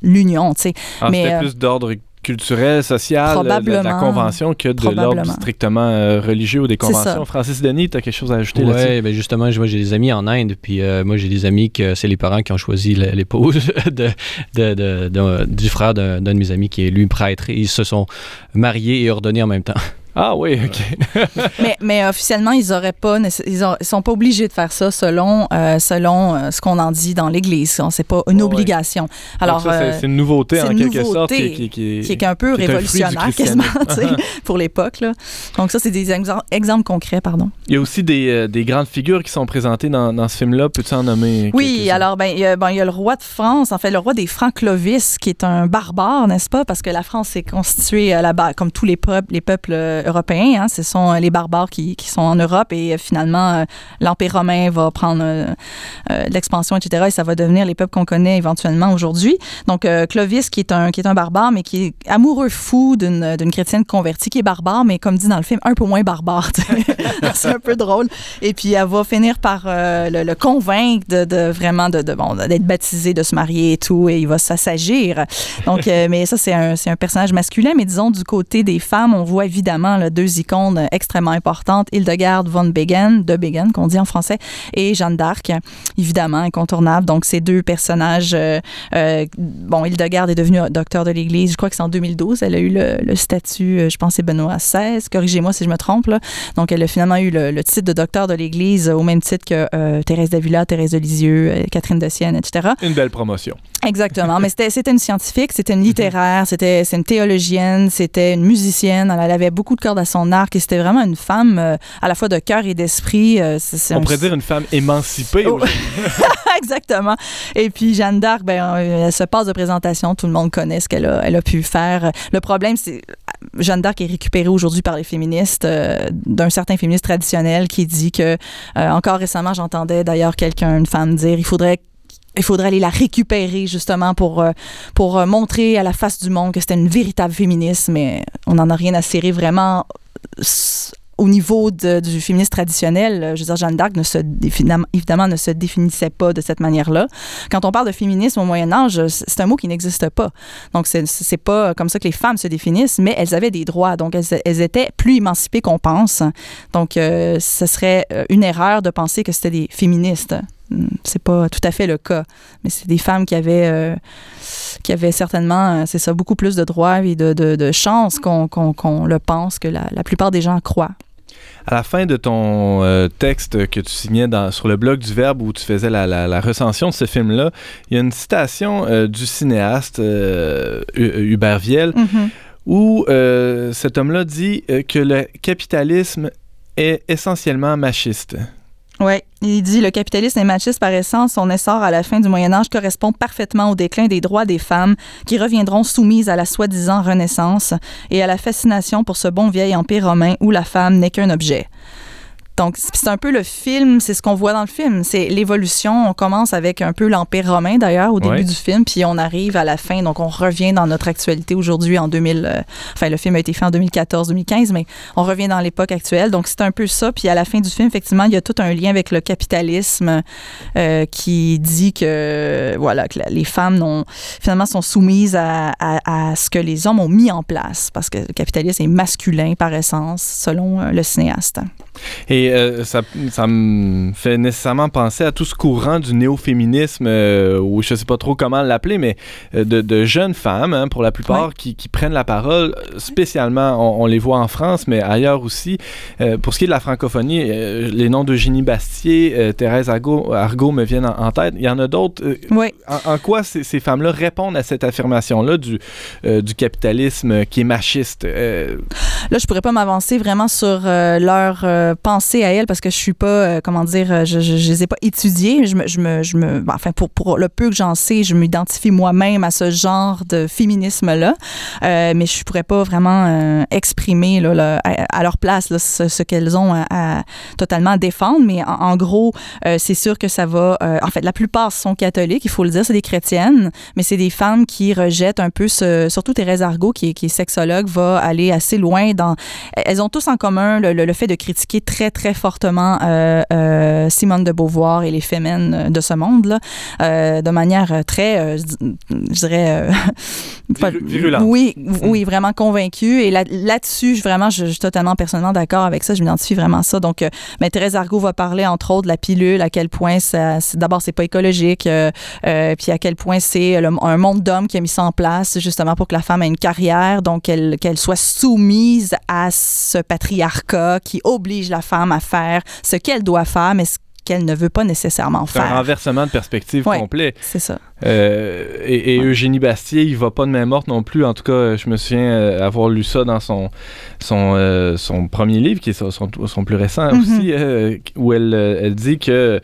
l'union, tu sais. Ah, c'était euh, plus d'ordre culturel, social, de la- de la, Probablement. convention que de l'ordre strictement euh, religieux ou des conventions. Francis Denis, tu as quelque chose à ajouter là-dessus? Oui, ben justement, moi j'ai des amis en Inde, puis euh, moi j'ai des amis que c'est les parents qui ont choisi l'épouse de, de- de- de- du frère d'un d'un de mes amis qui est lui prêtre. Et ils se sont mariés et ordonnés en même temps. Ah oui, OK. mais, mais officiellement, ils auraient pas, ils, ont- ils sont pas obligés de faire ça selon, euh, selon euh, ce qu'on en dit dans l'Église. C'est pas une obligation. Alors, c'est- euh, c'est une nouveauté c'est en une quelque nouveauté sorte qui, qui- qui- qui est un peu est un révolutionnaire quasiment pour l'époque. Donc ça, c'est des exem- exemples concrets, pardon. Il y a aussi des, des grandes figures qui sont présentées dans, dans ce film-là. Peux-tu en nommer Oui, alors ben il y, a, bon, il y a le roi de France, en fait le roi des Francs Clovis, qui est un barbare, n'est-ce pas? Parce que la France s'est constituée à la base, comme tous les peuples, les peuples européens. hein, ce sont euh, les barbares qui, qui sont en Europe et euh, finalement euh, l'Empire romain va prendre l'expansion, etc. Et ça va devenir les peuples qu'on connaît éventuellement aujourd'hui. Donc Clovis, qui est un qui est un barbare, mais qui est amoureux fou d'une chrétienne convertie qui est barbare, mais comme dit dans le film, un peu moins barbare. C'est un peu drôle. Et puis elle va finir par le, convaincre de, vraiment de, de- d'être baptisé, de se marier et tout, et il va s'assagir. Donc, mais ça c'est un c'est un personnage masculin, mais disons du côté des femmes, on voit évidemment deux icônes euh, extrêmement importantes, Hildegarde von Bingen, de Bingen qu'on dit en français, et Jeanne d'Arc, évidemment incontournable. Donc ces deux personnages, euh, euh, bon Hildegarde est devenue docteur de l'Église, je crois que c'est en 2012, elle a eu le, statut, je pense c'est Benoît XVI, corrigez-moi si je me trompe. Donc elle a finalement eu le, titre de docteur de l'Église au même titre que euh, Thérèse d'Avila, Thérèse de Lisieux, Catherine de Sienne, etc. Une belle promotion. Exactement. Mais c'était, une scientifique, c'était une littéraire, c'était, une théologienne, c'était une musicienne. Elle avait beaucoup de cordes à son arc et c'était vraiment une femme euh, à la fois de cœur et d'esprit. euh, On un- pourrait dire une femme émancipée. Oh. Exactement. Et puis Jeanne d'Arc, ben, euh, elle se passe de présentation, tout le monde connaît ce qu'elle a, elle a pu faire. Le problème, c'est Jeanne d'Arc est récupérée aujourd'hui par les féministes euh, d'un certain féministe traditionnel qui dit que euh, encore récemment, j'entendais d'ailleurs quelqu'un, une femme dire, il faudrait il faudrait aller la récupérer justement pour, euh, pour euh, montrer à la face du monde que c'était une véritable féministe, mais on n'en a rien à serrer vraiment s- au niveau du féminisme traditionnel. Euh, Je veux dire, Jeanne d'Arc ne se, évidemment, ne se définissait pas de cette manière-là. Quand on parle de féminisme au Moyen Âge, c'est un mot qui n'existe pas. Donc, c'est pas comme ça que les femmes se définissent, mais elles avaient des droits. Donc, elles, étaient plus émancipées qu'on pense. Donc, euh, ce serait euh, une erreur de penser que c'était des féministes. Hum, C'est pas tout à fait le cas, mais c'est des femmes qui avaient, euh, qui avaient certainement, euh, c'est ça, beaucoup plus de droits et de, de, de chances qu'on qu'on le pense que la, la plupart des gens croient. À la fin de ton euh, texte que tu signais dans- sur le blog du Verbe où tu faisais la, la- la recension de ce film-là, il y a une citation euh, du cinéaste euh, Hu- Hubert Viel où euh, cet homme-là dit que le capitalisme est essentiellement machiste. Oui, il dit le capitalisme est machiste par essence. Son essor à la fin du Moyen Âge correspond parfaitement au déclin des droits des femmes qui reviendront soumises à la soi-disant Renaissance et à la fascination pour ce bon vieil empire romain où la femme n'est qu'un objet. Donc, c'est un peu le film, c'est ce qu'on voit dans le film. C'est l'évolution. On commence avec un peu l'Empire romain, d'ailleurs, au début Ouais. du film, puis on arrive à la fin. Donc, on revient dans notre actualité aujourd'hui en 2000. euh, enfin, le film a été fait en 2014-2015, mais on revient dans l'époque actuelle. Donc, c'est un peu ça. Puis, à la fin du film, effectivement, il y a tout un lien avec le capitalisme euh, qui dit que, voilà, que les femmes finalement sont soumises à, à- à ce que les hommes ont mis en place, parce que le capitalisme est masculin par essence, selon euh, le cinéaste. Et euh, ça, ça me fait nécessairement penser à tout ce courant du néo-féminisme, euh, ou je sais pas trop comment l'appeler, mais euh, de, de jeunes femmes, hein, pour la plupart, qui, qui prennent la parole, euh, spécialement, on, on les voit en France, mais ailleurs aussi. Pour ce qui est de la francophonie, les noms d'Eugénie Bastier, Thérèse Argot, Argot me viennent en, en tête. Il y en a d'autres. Oui. en, en quoi ces, ces femmes-là répondent à cette affirmation-là du, du capitalisme qui est machiste? Là, je pourrais pas m'avancer vraiment sur leur euh, pensée à elles parce que je suis pas, euh, comment dire, euh, je, je, les ai pas étudiées. Je me, je me, je me ben, enfin, pour, pour le peu que j'en sais, je m'identifie moi-même à ce genre de féminisme-là. Mais je pourrais pas vraiment exprimer là, à, leur place ce, qu'elles ont à, à totalement défendre. Mais en, gros, c'est sûr que ça va. en fait, la plupart sont catholiques, il faut le dire, c'est des chrétiennes, mais c'est des femmes qui rejettent un peu ce. Surtout Thérèse Argot, qui qui est sexologue, va aller assez loin dans. Elles ont tous en commun le- le fait de critiquer très, très fortement euh, euh, Simone de Beauvoir et les féminines de ce monde-là, euh, de manière très, je dirais. pas- virulente. Oui, oui, vraiment convaincue. Et là- là-dessus, je, vraiment, je, je suis totalement personnellement d'accord avec ça. Je m'identifie vraiment à ça. Donc, mais Thérèse Argot va parler, entre autres, de la pilule, à quel point ça. D'abord, c'est pas écologique, puis à quel point c'est un monde d'hommes qui a mis ça en place, justement pour que la femme ait une carrière, donc qu'elle qu'elle soit soumise à ce patriarcat qui oblige la femme à faire ce qu'elle doit faire, mais ce qu'elle ne veut pas nécessairement c'est un faire. renversement de perspective Ouais. complet. C'est ça. Euh, et, et Ouais. Eugénie Bastier, il va pas de main morte non plus. En tout cas, je me souviens euh, avoir lu ça dans son, son, euh, son premier livre, qui est son, son- son plus récent Mhm. aussi, où elle, elle dit que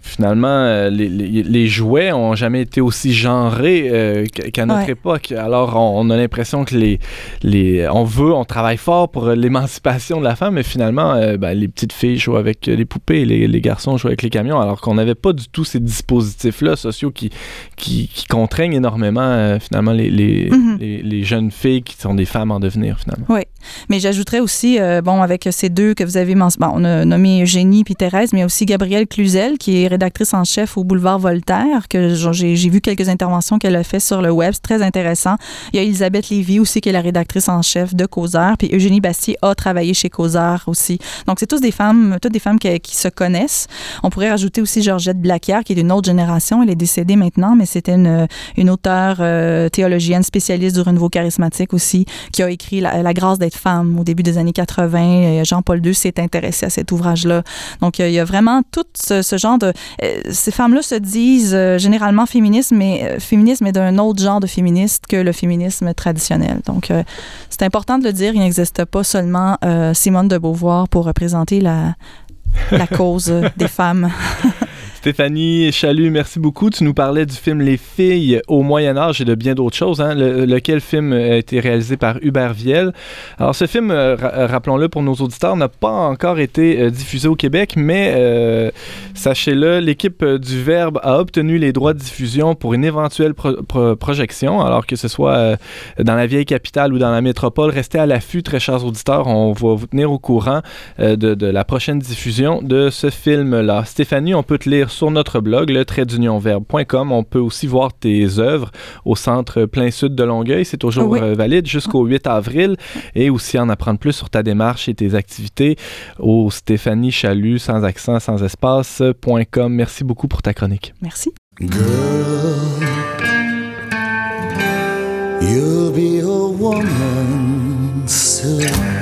finalement, les, les- les jouets ont jamais été aussi genrés qu- qu'à notre Ouais. époque. Alors, on, on a l'impression que les, les, on veut, on travaille fort pour l'émancipation de la femme, mais finalement, ben, les petites filles jouent avec les poupées, les, les garçons jouent avec les camions, alors qu'on n'avait pas du tout ces dispositifs-là sociaux qui, qui, qui contraignent énormément euh, finalement les, les, Mhm. les, les jeunes filles qui sont des femmes en devenir finalement. Mais j'ajouterais aussi, euh, bon, avec ces deux que vous avez mentionné, bon, on a nommé Eugénie puis Thérèse, mais aussi Gabrielle Cluzel, qui est rédactrice en chef au Boulevard Voltaire, que j'ai vu quelques interventions qu'elle a fait sur le web, c'est très intéressant. Il y a Elisabeth Lévy aussi, qui est la rédactrice en chef de Causeur, puis Eugénie Bastier a travaillé chez Causeur aussi. Donc, c'est tous des femmes, toutes des femmes qui, qui se connaissent. On pourrait rajouter aussi Georgette Blaquière, qui est d'une autre génération. Elle est décédée maintenant, mais c'était une, une auteure euh, théologienne spécialiste du renouveau charismatique aussi, qui a écrit La, grâce d'être femme au début des années 80. Euh, Jean-Paul II s'est intéressé à cet ouvrage-là. Donc, euh, il y a vraiment tout ce, genre de... euh, ces femmes-là se disent euh, généralement féministes, mais euh, féminisme est d'un autre genre de féministe que le féminisme traditionnel. Donc, euh, c'est important de le dire, il n'existe pas seulement euh, Simone de Beauvoir pour représenter la, cause euh, des femmes. Stéphanie Chalut, merci beaucoup. Tu nous parlais du film Les filles au Moyen Âge et de bien d'autres choses, hein, le- lequel film a été réalisé par Hubert Viel? Alors ce film, euh, ra- rappelons-le pour nos auditeurs, n'a pas encore été euh, diffusé au Québec, mais euh, sachez-le, l'équipe euh, du Verbe a obtenu les droits de diffusion pour une éventuelle pro- pro- projection, alors que ce soit euh, dans la vieille capitale ou dans la métropole. Restez à l'affût, très chers auditeurs. On va vous tenir au courant euh, de la prochaine diffusion de ce film-là. Stéphanie, on peut te lire sur notre blog, le traitdunionverbe.com. On peut aussi voir tes œuvres au centre plein sud de Longueuil. C'est toujours Oui. euh, valide jusqu'au 8 avril. Et aussi en apprendre plus sur ta démarche et tes activités au Stéphanie Chalut, sans accent, sans espace.com. Merci beaucoup pour ta chronique. Merci. Girl, you'll be a woman soon.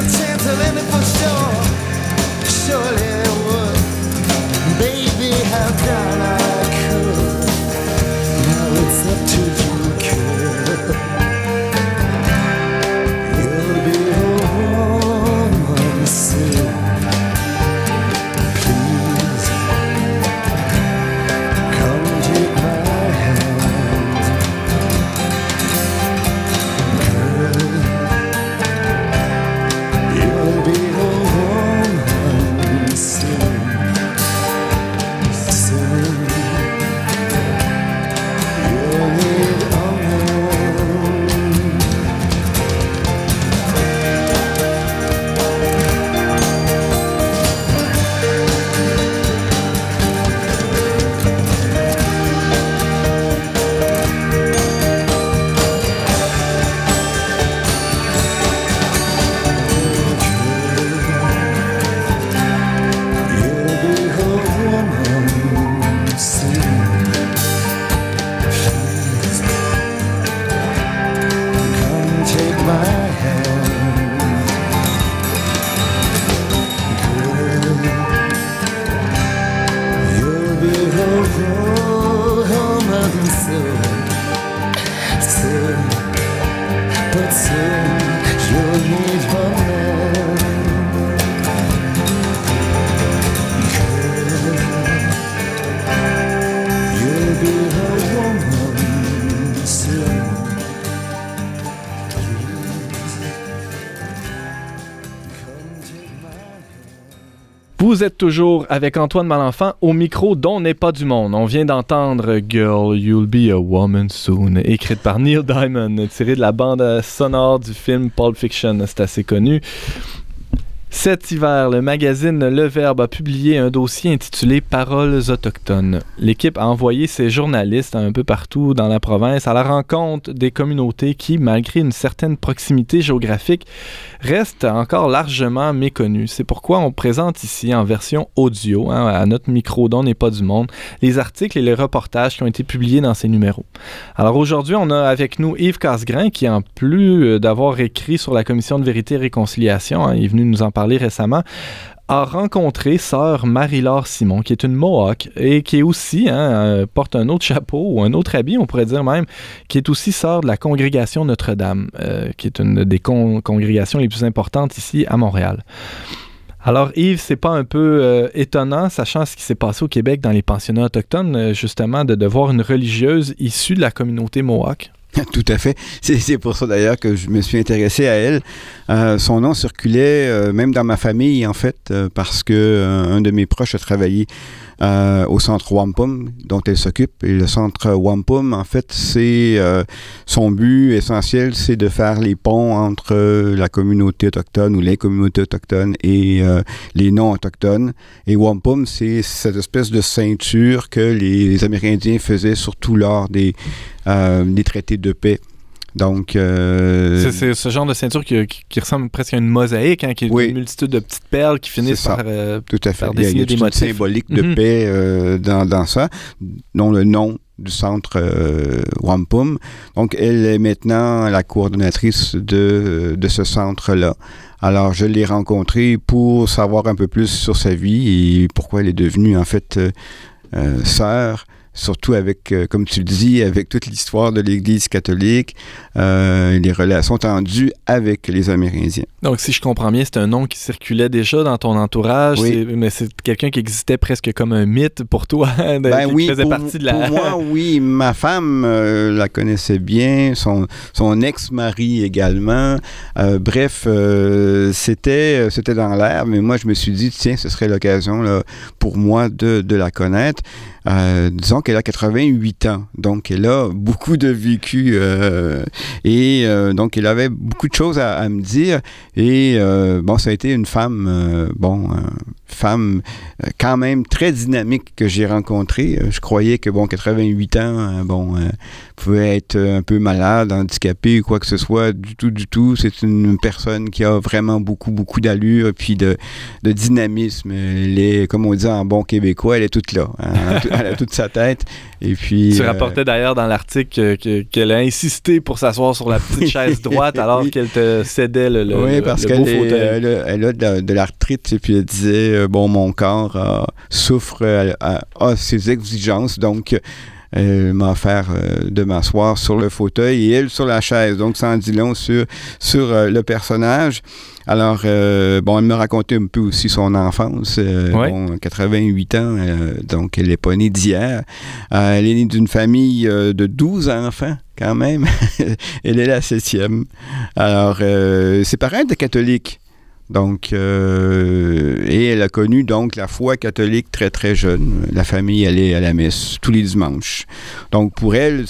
a chance of living for sure. Surely. Vous êtes toujours avec Antoine Malenfant au micro dont n'est pas du monde. On vient d'entendre Girl, You'll Be a Woman Soon, écrite par Neil Diamond, tirée de la bande sonore du film Pulp Fiction. C'est assez connu. Cet hiver, le magazine Le Verbe a publié un dossier intitulé Paroles autochtones. L'équipe a envoyé ses journalistes un peu partout dans la province à la rencontre des communautés qui, malgré une certaine proximité géographique, restent encore largement méconnues. C'est pourquoi on présente ici en version audio, hein, à notre micro dont n'est pas du monde, les articles et les reportages qui ont été publiés dans ces numéros. Alors aujourd'hui, on a avec nous Yves Casgrain qui, en plus euh, d'avoir écrit sur la commission de vérité et réconciliation, hein, est venu nous en parler récemment, a rencontré sœur Marie-Laure Simon, qui est une Mohawk et qui aussi, hein, euh, porte un autre chapeau ou un autre habit, on pourrait dire même, qui est aussi sœur de la congrégation Notre-Dame, euh, qui est une des congrégations les plus importantes ici à Montréal. Alors Yves, c'est pas un peu euh, étonnant, sachant ce qui s'est passé au Québec dans les pensionnats autochtones, justement, de, de voir une religieuse issue de la communauté Mohawk? Tout à fait. C'est pour ça d'ailleurs que je me suis intéressé à elle. Euh, son nom circulait euh, même dans ma famille en fait, euh, parce que un de mes proches a travaillé au centre Wampum dont elle s'occupe. Et le centre Wampum, en fait, c'est son but essentiel, c'est de faire les ponts entre la communauté autochtone ou les communautés autochtones et les non autochtones. Et Wampum, c'est cette espèce de ceinture que les Amérindiens faisaient surtout lors des des traités de paix. Donc, euh, c'est ce genre de ceinture qui, ressemble presque à une mosaïque, hein, qui est une multitude de petites perles qui finissent par, euh, Tout à fait. il y a, des motifs symboliques de mhm. paix euh, dans, dans, ça, dont le nom du centre Wampum. Donc, elle est maintenant la coordonnatrice de, de ce centre-là. Alors, je l'ai rencontrée pour savoir un peu plus sur sa vie et pourquoi elle est devenue, en fait, sœur surtout avec, euh, comme tu le dis, avec toute l'histoire de l'Église catholique, euh, les relations tendues avec les Amérindiens. Donc, si je comprends bien, c'est un nom qui circulait déjà dans ton entourage, mais c'est quelqu'un qui existait presque comme un mythe pour toi, ben qui oui, faisait partie de la... Pour moi, oui. Ma femme euh, la connaissait bien, son, son ex-mari également. bref, c'était c'était dans l'air, mais moi, je me suis dit, tiens, ce serait l'occasion pour moi de, de la connaître. Euh, disons qu'elle a 88 ans, donc elle a beaucoup de vécu euh, et euh, donc elle avait beaucoup de choses à, me dire et bon ça a été une femme bon femme quand même très dynamique que j'ai rencontrée. Je croyais que bon 88 ans bon pouvait être un peu malade, handicapé, quoi que ce soit, du tout, du tout. C'est une personne qui a vraiment beaucoup, beaucoup d'allure, puis de, de, dynamisme. Elle est, comme on dit en bon québécois, elle est toute là. Hein. elle a toute sa tête. Et puis, tu euh, rapportais d'ailleurs dans l'article qu'elle a insisté pour s'asseoir sur la petite chaise droite alors qu'elle te cédait le, le, oui, parce qu'elle elle, a de, l'arthrite et puis elle disait euh, bon mon corps euh, souffre a ses exigences donc elle m'a offert euh, de m'asseoir sur le fauteuil et elle sur la chaise. Donc, ça en dit long sur, sur euh, le personnage. Alors, euh, bon, elle me racontait un peu aussi son enfance. Bon, 88 ans, donc elle n'est pas née d'hier. elle est née d'une famille de 12 enfants quand même. elle est la septième. Alors, ses parents étaient catholiques. Donc, euh, et elle a connu donc la foi catholique très très jeune. La famille allait à la messe tous les dimanches. Donc pour elle,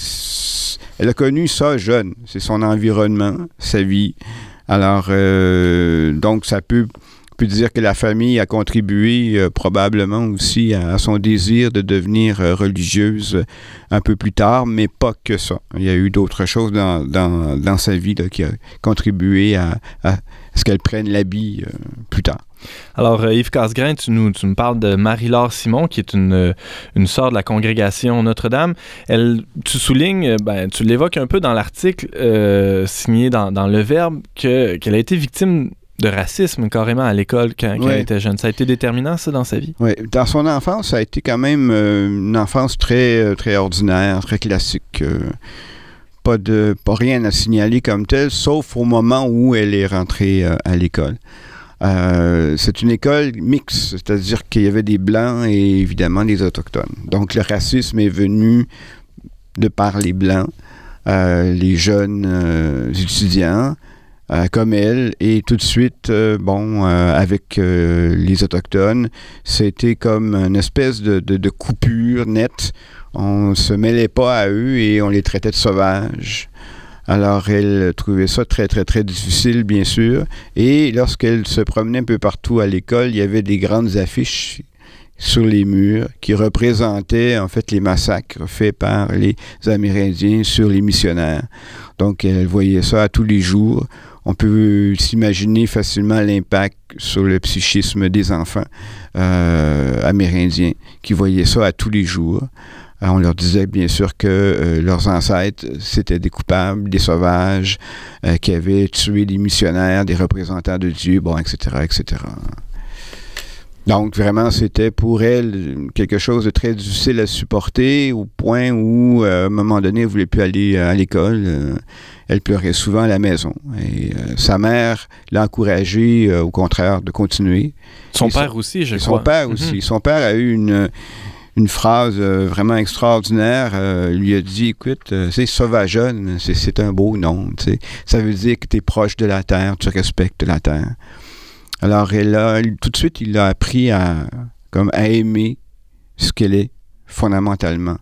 elle a connu ça jeune. C'est son environnement, sa vie. Alors, euh, donc ça peut, peut dire que la famille a contribué euh, probablement aussi à, son désir de devenir religieuse un peu plus tard, mais pas que ça. Il y a eu d'autres choses dans, dans, dans, sa vie qui a contribué à, ce qu'elle prenne l'habit euh, plus tard. Alors, euh, Yves Casgrain, tu nous, tu parles de Marie-Laure Simon, qui est une, euh, une sœur de la congrégation Notre-Dame. Elle, tu soulignes, ben, tu l'évoques un peu dans l'article signé dans, dans, Le Verbe, que, qu'elle a été victime de racisme carrément à l'école quand, elle était jeune. Ça a été déterminant, ça, dans sa vie? Oui. Dans son enfance, ça a été quand même une enfance très, très ordinaire, très classique pas de pas rien à signaler comme tel, sauf au moment où elle est rentrée euh, à l'école. Euh, c'est une école mixte, c'est-à-dire qu'il y avait des blancs et évidemment des autochtones. Donc le racisme est venu de par les blancs, euh, les jeunes étudiants. Euh, comme elle. Et tout de suite, euh, bon, euh, avec les Autochtones, c'était comme une espèce de, coupure nette. On se mêlait pas à eux et on les traitait de sauvages. Alors, elle trouvait ça très, très, très difficile, bien sûr. Et lorsqu'elle se promenait un peu partout à l'école, il y avait des grandes affiches sur les murs qui représentaient en fait les massacres faits par les Amérindiens sur les missionnaires. Donc elle voyait ça tous les jours. On peut s'imaginer facilement l'impact sur le psychisme des enfants euh, amérindiens qui voyaient ça à tous les jours. Euh, on leur disait bien sûr que euh, leurs ancêtres, c'était des coupables, des sauvages, qui avaient tué des missionnaires, des représentants de Dieu, bon, etc., etc. Donc, vraiment, c'était pour elle quelque chose de très difficile à supporter, au point où, euh, à un moment donné, elle ne voulait plus aller euh, à l'école. Euh, elle pleurait souvent à la maison. Et euh, sa mère l'a encouragée, au contraire, de continuer. Son Et père aussi, je crois. son père Mhm. aussi. Son père a eu une, une phrase vraiment extraordinaire. Il lui a dit, écoute, c'est sauvageonne, c'est, un beau nom. Ça veut dire que tu es proche de la terre, tu respectes la terre. Alors, elle a, tout de suite, il a appris à, comme, à aimer ce qu'elle est fondamentalement.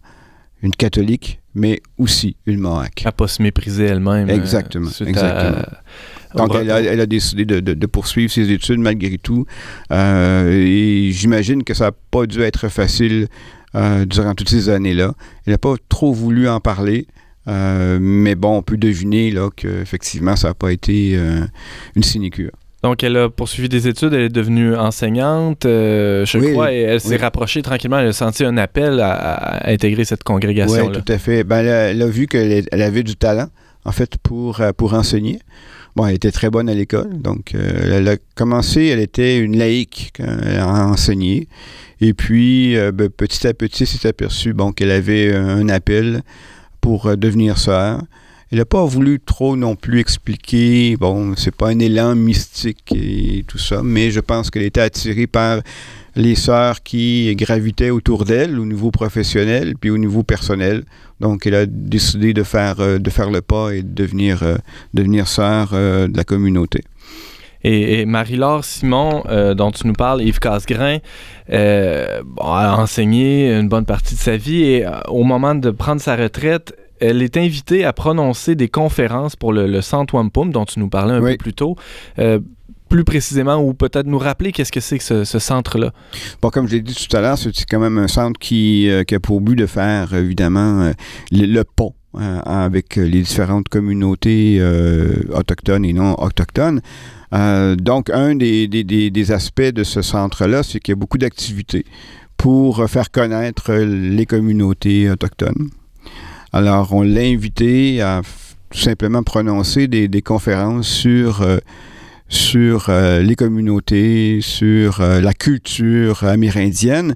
Une catholique, mais aussi une Mohawk. À pas se mépriser elle-même. euh, Exactement, exactement. à- Donc, elle a, retour. elle a décidé de, de- de poursuivre ses études malgré tout. Euh, et j'imagine que ça n'a pas dû être facile euh, durant toutes ces années-là. Elle n'a pas trop voulu en parler. euh, mais bon, on peut deviner là, qu'effectivement, ça n'a pas été euh, une sinécure. Donc, elle a poursuivi des études, elle est devenue enseignante, euh, je Oui, crois, et elle s'est oui. rapprochée tranquillement. Elle a senti un appel à, à intégrer cette Oui, congrégation-là. tout à fait. Ben, elle, a, elle a vu qu'elle avait du talent, en fait, pour, euh, pour enseigner. Bon, elle était très bonne à l'école, donc euh, elle a commencé, elle était une laïque quand elle a enseigné. Et puis, euh, ben, petit à petit, s'est aperçu bon, qu'elle avait un appel pour devenir sœur. Elle n'a pas voulu trop non plus expliquer, bon, c'est pas un élan mystique et tout ça, mais je pense qu'elle était attirée par les sœurs qui gravitaient autour d'elle au niveau professionnel puis au niveau personnel. Donc, elle a décidé de faire, euh, de faire le pas et de devenir, euh, devenir sœur euh, de la communauté. Et, Marie-Laure Simon, dont tu nous parles, Yves Casgrain, a enseigné une bonne partie de sa vie et au moment de prendre sa retraite, elle est invitée à prononcer des conférences pour le, le Centre Wampum, dont tu nous parlais un Oui. peu plus tôt. Euh, plus précisément, ou peut-être nous rappeler qu'est-ce que c'est que ce, ce centre-là? Bon, comme je l'ai dit tout à l'heure, c'est quand même un centre qui, euh, qui a pour but de faire, évidemment, euh, le, le pont euh, avec les différentes communautés autochtones et non autochtones. Donc, un des, des- des- des aspects de ce centre-là, c'est qu'il y a beaucoup d'activités pour faire connaître les communautés autochtones. Alors, on l'a invité à tout simplement prononcer des, conférences sur, euh, euh, les communautés, sur euh, la culture amérindienne.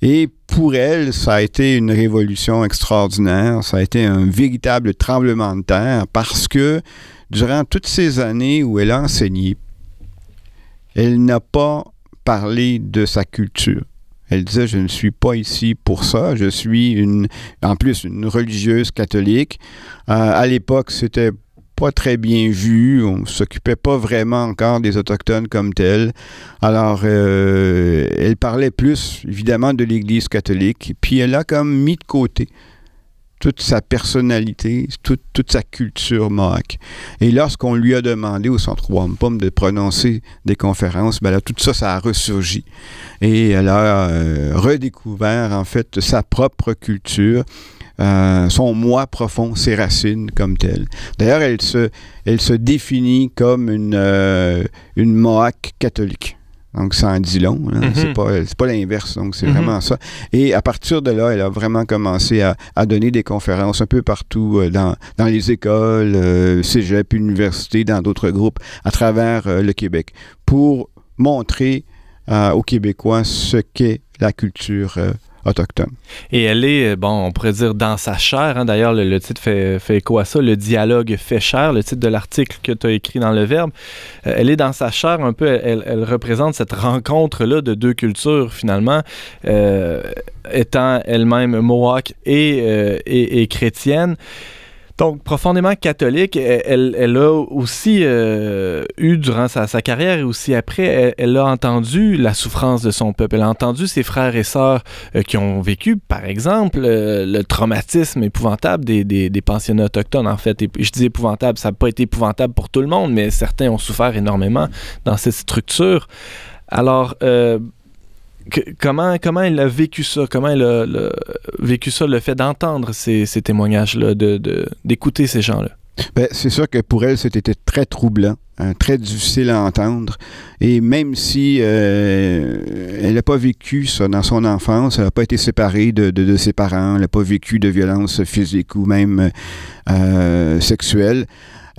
Et pour elle, ça a été une révolution extraordinaire. Ça a été un véritable tremblement de terre parce que durant toutes ces années où elle a enseigné, elle n'a pas parlé de sa culture. Elle disait, je ne suis pas ici pour ça. Je suis une, en plus une religieuse catholique. Euh, à l'époque, c'était pas très bien vu. On s'occupait pas vraiment encore des Autochtones comme tels. Alors, euh, elle parlait plus, évidemment, de l'Église catholique. Puis elle a comme mis de côté toute sa personnalité, toute, toute sa culture mohawk. Et lorsqu'on lui a demandé au Centre Wampum de prononcer des conférences, ben là, tout ça, ça a ressurgi. Et elle a euh, redécouvert, en fait, sa propre culture, euh, son moi profond, ses racines comme telles. D'ailleurs, elle se, elle se définit comme une, euh, une Mohawk catholique. Donc, ça en dit long. hein. Mhm. C'est pas, l'inverse. Donc, c'est Mhm. vraiment ça. Et à partir de là, elle a vraiment commencé à, à donner des conférences un peu partout euh, dans, dans les écoles, euh, cégep, universités, dans d'autres groupes à travers euh, le Québec pour montrer aux Québécois ce qu'est la culture Et elle est, euh, bon, on pourrait dire dans sa chair. hein. D'ailleurs, le, titre fait, fait écho à ça. Le dialogue fait chair, le titre de l'article que tu as écrit dans le Verbe. Euh, elle est dans sa chair un peu. Elle, représente cette rencontre-là de deux cultures, finalement, euh, étant elle-même Mohawk et, euh, et chrétienne. Donc, profondément catholique, elle, elle- a aussi euh, eu, durant sa, carrière et aussi après, elle, elle a entendu la souffrance de son peuple. Elle a entendu ses frères et sœurs euh, qui ont vécu, par exemple, euh, le traumatisme épouvantable des, des- pensionnats autochtones, en fait. Je dis épouvantable, ça n'a pas été épouvantable pour tout le monde, mais certains ont souffert énormément dans cette structure. Alors, comment, comment elle a vécu ça? Comment elle a le- vécu ça, le fait d'entendre ces, témoignages-là, d'écouter ces gens-là? Ben, c'est sûr que pour elle, c'était très troublant, hein, très difficile à entendre. Et même si euh, elle n'a pas vécu ça dans son enfance, elle n'a pas été séparée de ses parents, elle n'a pas vécu de violence physique ou même euh, sexuelle,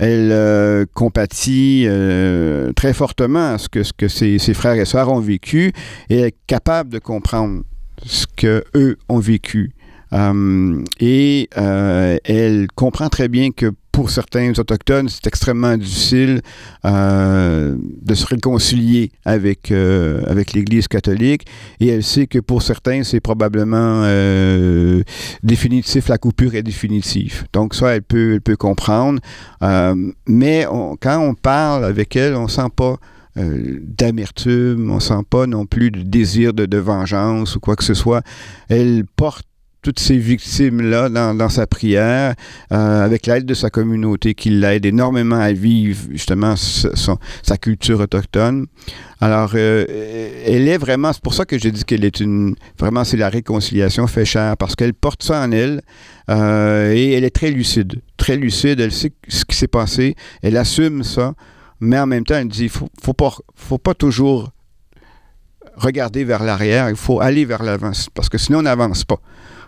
elle euh, compatit euh, très fortement à ce que, ce que ses, frères et sœurs ont vécu et est capable de comprendre ce que eux ont vécu. Euh, et euh, elle comprend très bien que pour certains Autochtones, c'est extrêmement difficile euh, de se réconcilier avec, euh, avec l'Église catholique. Et elle sait que pour certains, c'est probablement euh, définitif, la coupure est définitive. Donc ça, elle peut, elle peut comprendre. Mais quand on parle avec elle, on sent pas d'amertume, on sent pas non plus de désir de, de vengeance ou quoi que ce soit. Elle porte toutes ces victimes-là dans, sa prière, euh, avec l'aide de sa communauté qui l'aide énormément à vivre justement son- sa culture autochtone. Alors, euh, elle est vraiment, c'est pour ça que j'ai dit qu'elle est une, vraiment c'est la réconciliation fait cher, parce qu'elle porte ça en elle euh, et elle est très lucide, très lucide, elle sait ce qui s'est passé, elle assume ça, mais en même temps, elle dit, faut, faut pas, faut pas toujours regarder vers l'arrière, il faut aller vers l'avant, parce que sinon on n'avance pas.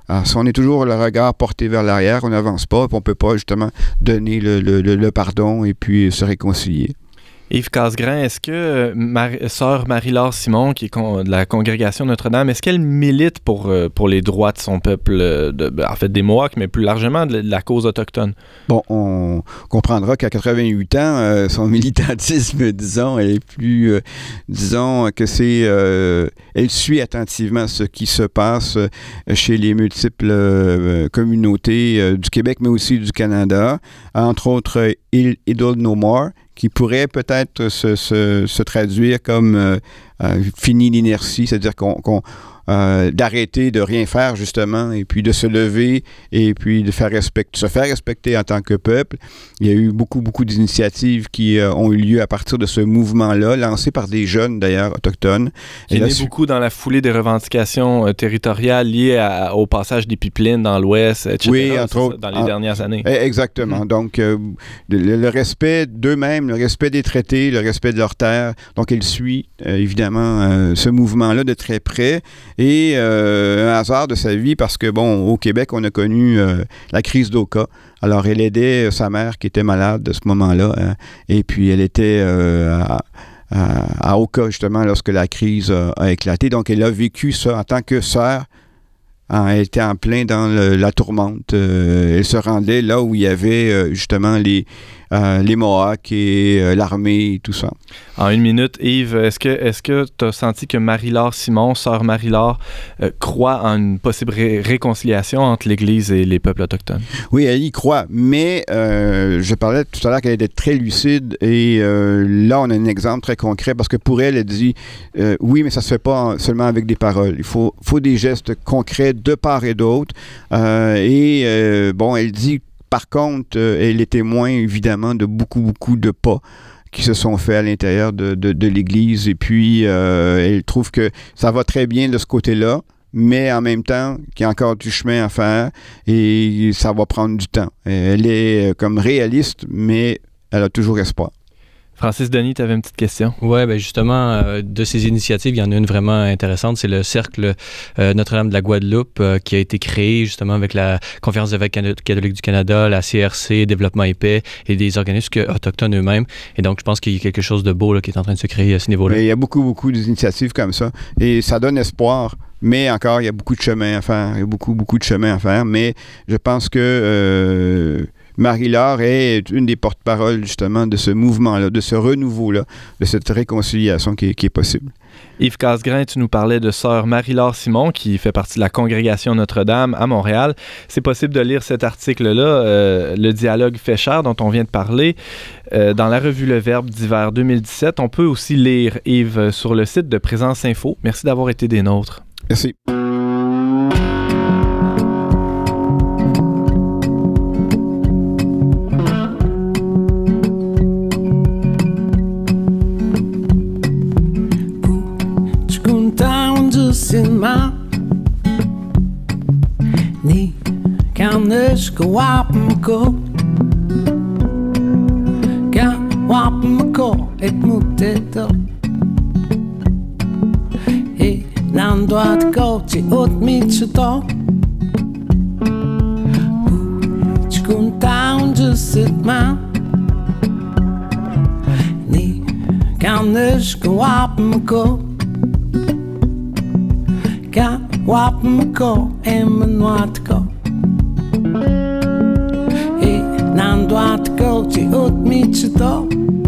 Alors, si on est toujours le regard porté vers l'arrière, on n'avance pas, on peut pas justement donner le pardon et puis se réconcilier. Yves Casgrain, est-ce que euh, Mar- sœur Marie-Laure Simon, qui est de la congrégation Notre-Dame, est-ce qu'elle milite pour, euh, pour les droits de son peuple, euh, ben, en fait des Mohawks, mais plus largement de la, cause autochtone? Bon, on comprendra qu'à 88 ans, son militantisme, disons, est plus, disons que c'est, elle suit attentivement ce qui se passe chez les multiples communautés du Québec, mais aussi du Canada, entre autres Idle No More, qui pourrait peut-être se, se- se traduire comme euh, euh, fini l'inertie, c'est-à-dire qu'on, qu'on, euh, d'arrêter de rien faire justement et puis de se lever et puis de faire respecter, se faire respecter en tant que peuple. Il y a eu beaucoup, beaucoup d'initiatives qui euh, ont eu lieu à partir de ce mouvement-là, lancé par des jeunes d'ailleurs autochtones. Est là, né su- beaucoup dans la foulée des revendications euh, territoriales liées à- au passage des pipelines dans l'Ouest, etc. Oui, entre autres. Dans les dernières années. Eh, Exactement. Donc, euh, le, le respect d'eux-mêmes, le respect des traités, le respect de leur terre. Donc, elle suit évidemment ce mouvement-là de très près. Et euh, un hasard de sa vie, parce que, bon, au Québec, on a connu euh, la crise d'Oka. Alors, elle aidait euh, sa mère qui était malade de ce moment-là. hein. et puis, elle était à, à, Oka, justement, lorsque la crise a, éclaté. Donc, elle a vécu ça en tant que sœur. hein, elle était en plein dans la tourmente. Elle se rendait là où il y avait justement les, euh, les Mohawks et euh, l'armée et tout ça. En une minute, Yves, est-ce que est-ce que tu as senti que Marie-Laure Simon, sœur Marie-Laure, euh, croit en une possible ré- réconciliation entre l'Église et les peuples autochtones? Oui, elle y croit, mais je parlais tout à l'heure qu'elle était très lucide et là, on a un exemple très concret parce que pour elle, elle dit oui, mais ça se fait pas en- seulement avec des paroles. Il faut, faut des gestes concrets de part et d'autre. Et bon, elle dit par contre, euh, elle est témoin évidemment de beaucoup, beaucoup de pas qui se sont faits à l'intérieur de, l'Église. Et puis, euh, elle trouve que ça va très bien de ce côté-là, mais en même temps, qu'il y a encore du chemin à faire et ça va prendre du temps. Elle est euh, comme réaliste, mais elle a toujours espoir. Francis Denis, tu avais une petite question? Oui, ben justement, euh, de ces initiatives, il y en a une vraiment intéressante. C'est le Cercle euh, Notre-Dame de la Guadeloupe euh, qui a été créé justement avec la Conférence des évêques catholiques du Canada, la CRC, Développement et Paix et des organismes que- autochtones eux-mêmes. Et donc, je pense qu'il y a quelque chose de beau là, qui est en train de se créer à ce niveau-là. Il y a beaucoup, beaucoup d'initiatives comme ça et ça donne espoir. Mais encore, il y a beaucoup de chemin à faire. Il y a beaucoup, beaucoup de chemin à faire. Mais je pense que euh, Marie-Laure est une des porte-paroles justement de ce mouvement-là, de ce renouveau-là, de cette réconciliation qui est possible. Yves Casgrain, tu nous parlais de sœur Marie-Laure Simon, qui fait partie de la congrégation Notre-Dame à Montréal. C'est possible de lire cet article-là, euh, Le dialogue fait cher, dont on vient de parler, euh, dans la revue Le Verbe d'hiver 2017. On peut aussi lire, Yves, sur le site de Présence Info. Merci d'avoir été des nôtres. Merci. this Guapamaco. Guapamaco, écoutez donc. Et l'endroit de côte, haute mitsuto. Tu comptes de cette main. Ni carnage, Guapamaco. go? aime-moi de côte. 何度あってこっちを道と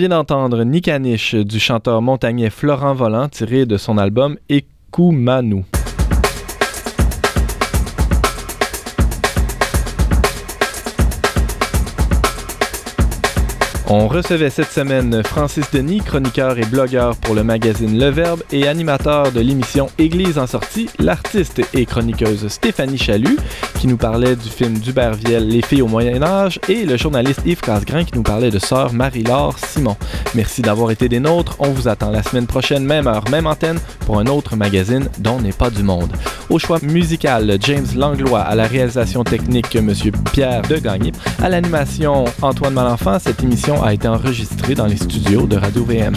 vient d'entendre Nicaniche du chanteur montagnais Florent Volant tiré de son album Ekumanu. On recevait cette semaine Francis Denis, chroniqueur et blogueur pour le magazine Le Verbe et animateur de l'émission Église en sortie, l'artiste et chroniqueuse Stéphanie Chalut, qui nous parlait du film d'Huberviel Les filles au Moyen Âge, et le journaliste Yves Casgrain qui nous parlait de sœur Marie-Laure Simon. Merci d'avoir été des nôtres. On vous attend la semaine prochaine, même heure, même antenne, pour un autre magazine dont n'est pas du monde. Au choix musical, James Langlois, à la réalisation technique, M. Pierre Degagné, à l'animation, Antoine Malenfant. Cette émission a été enregistré dans les studios de Radio-VM.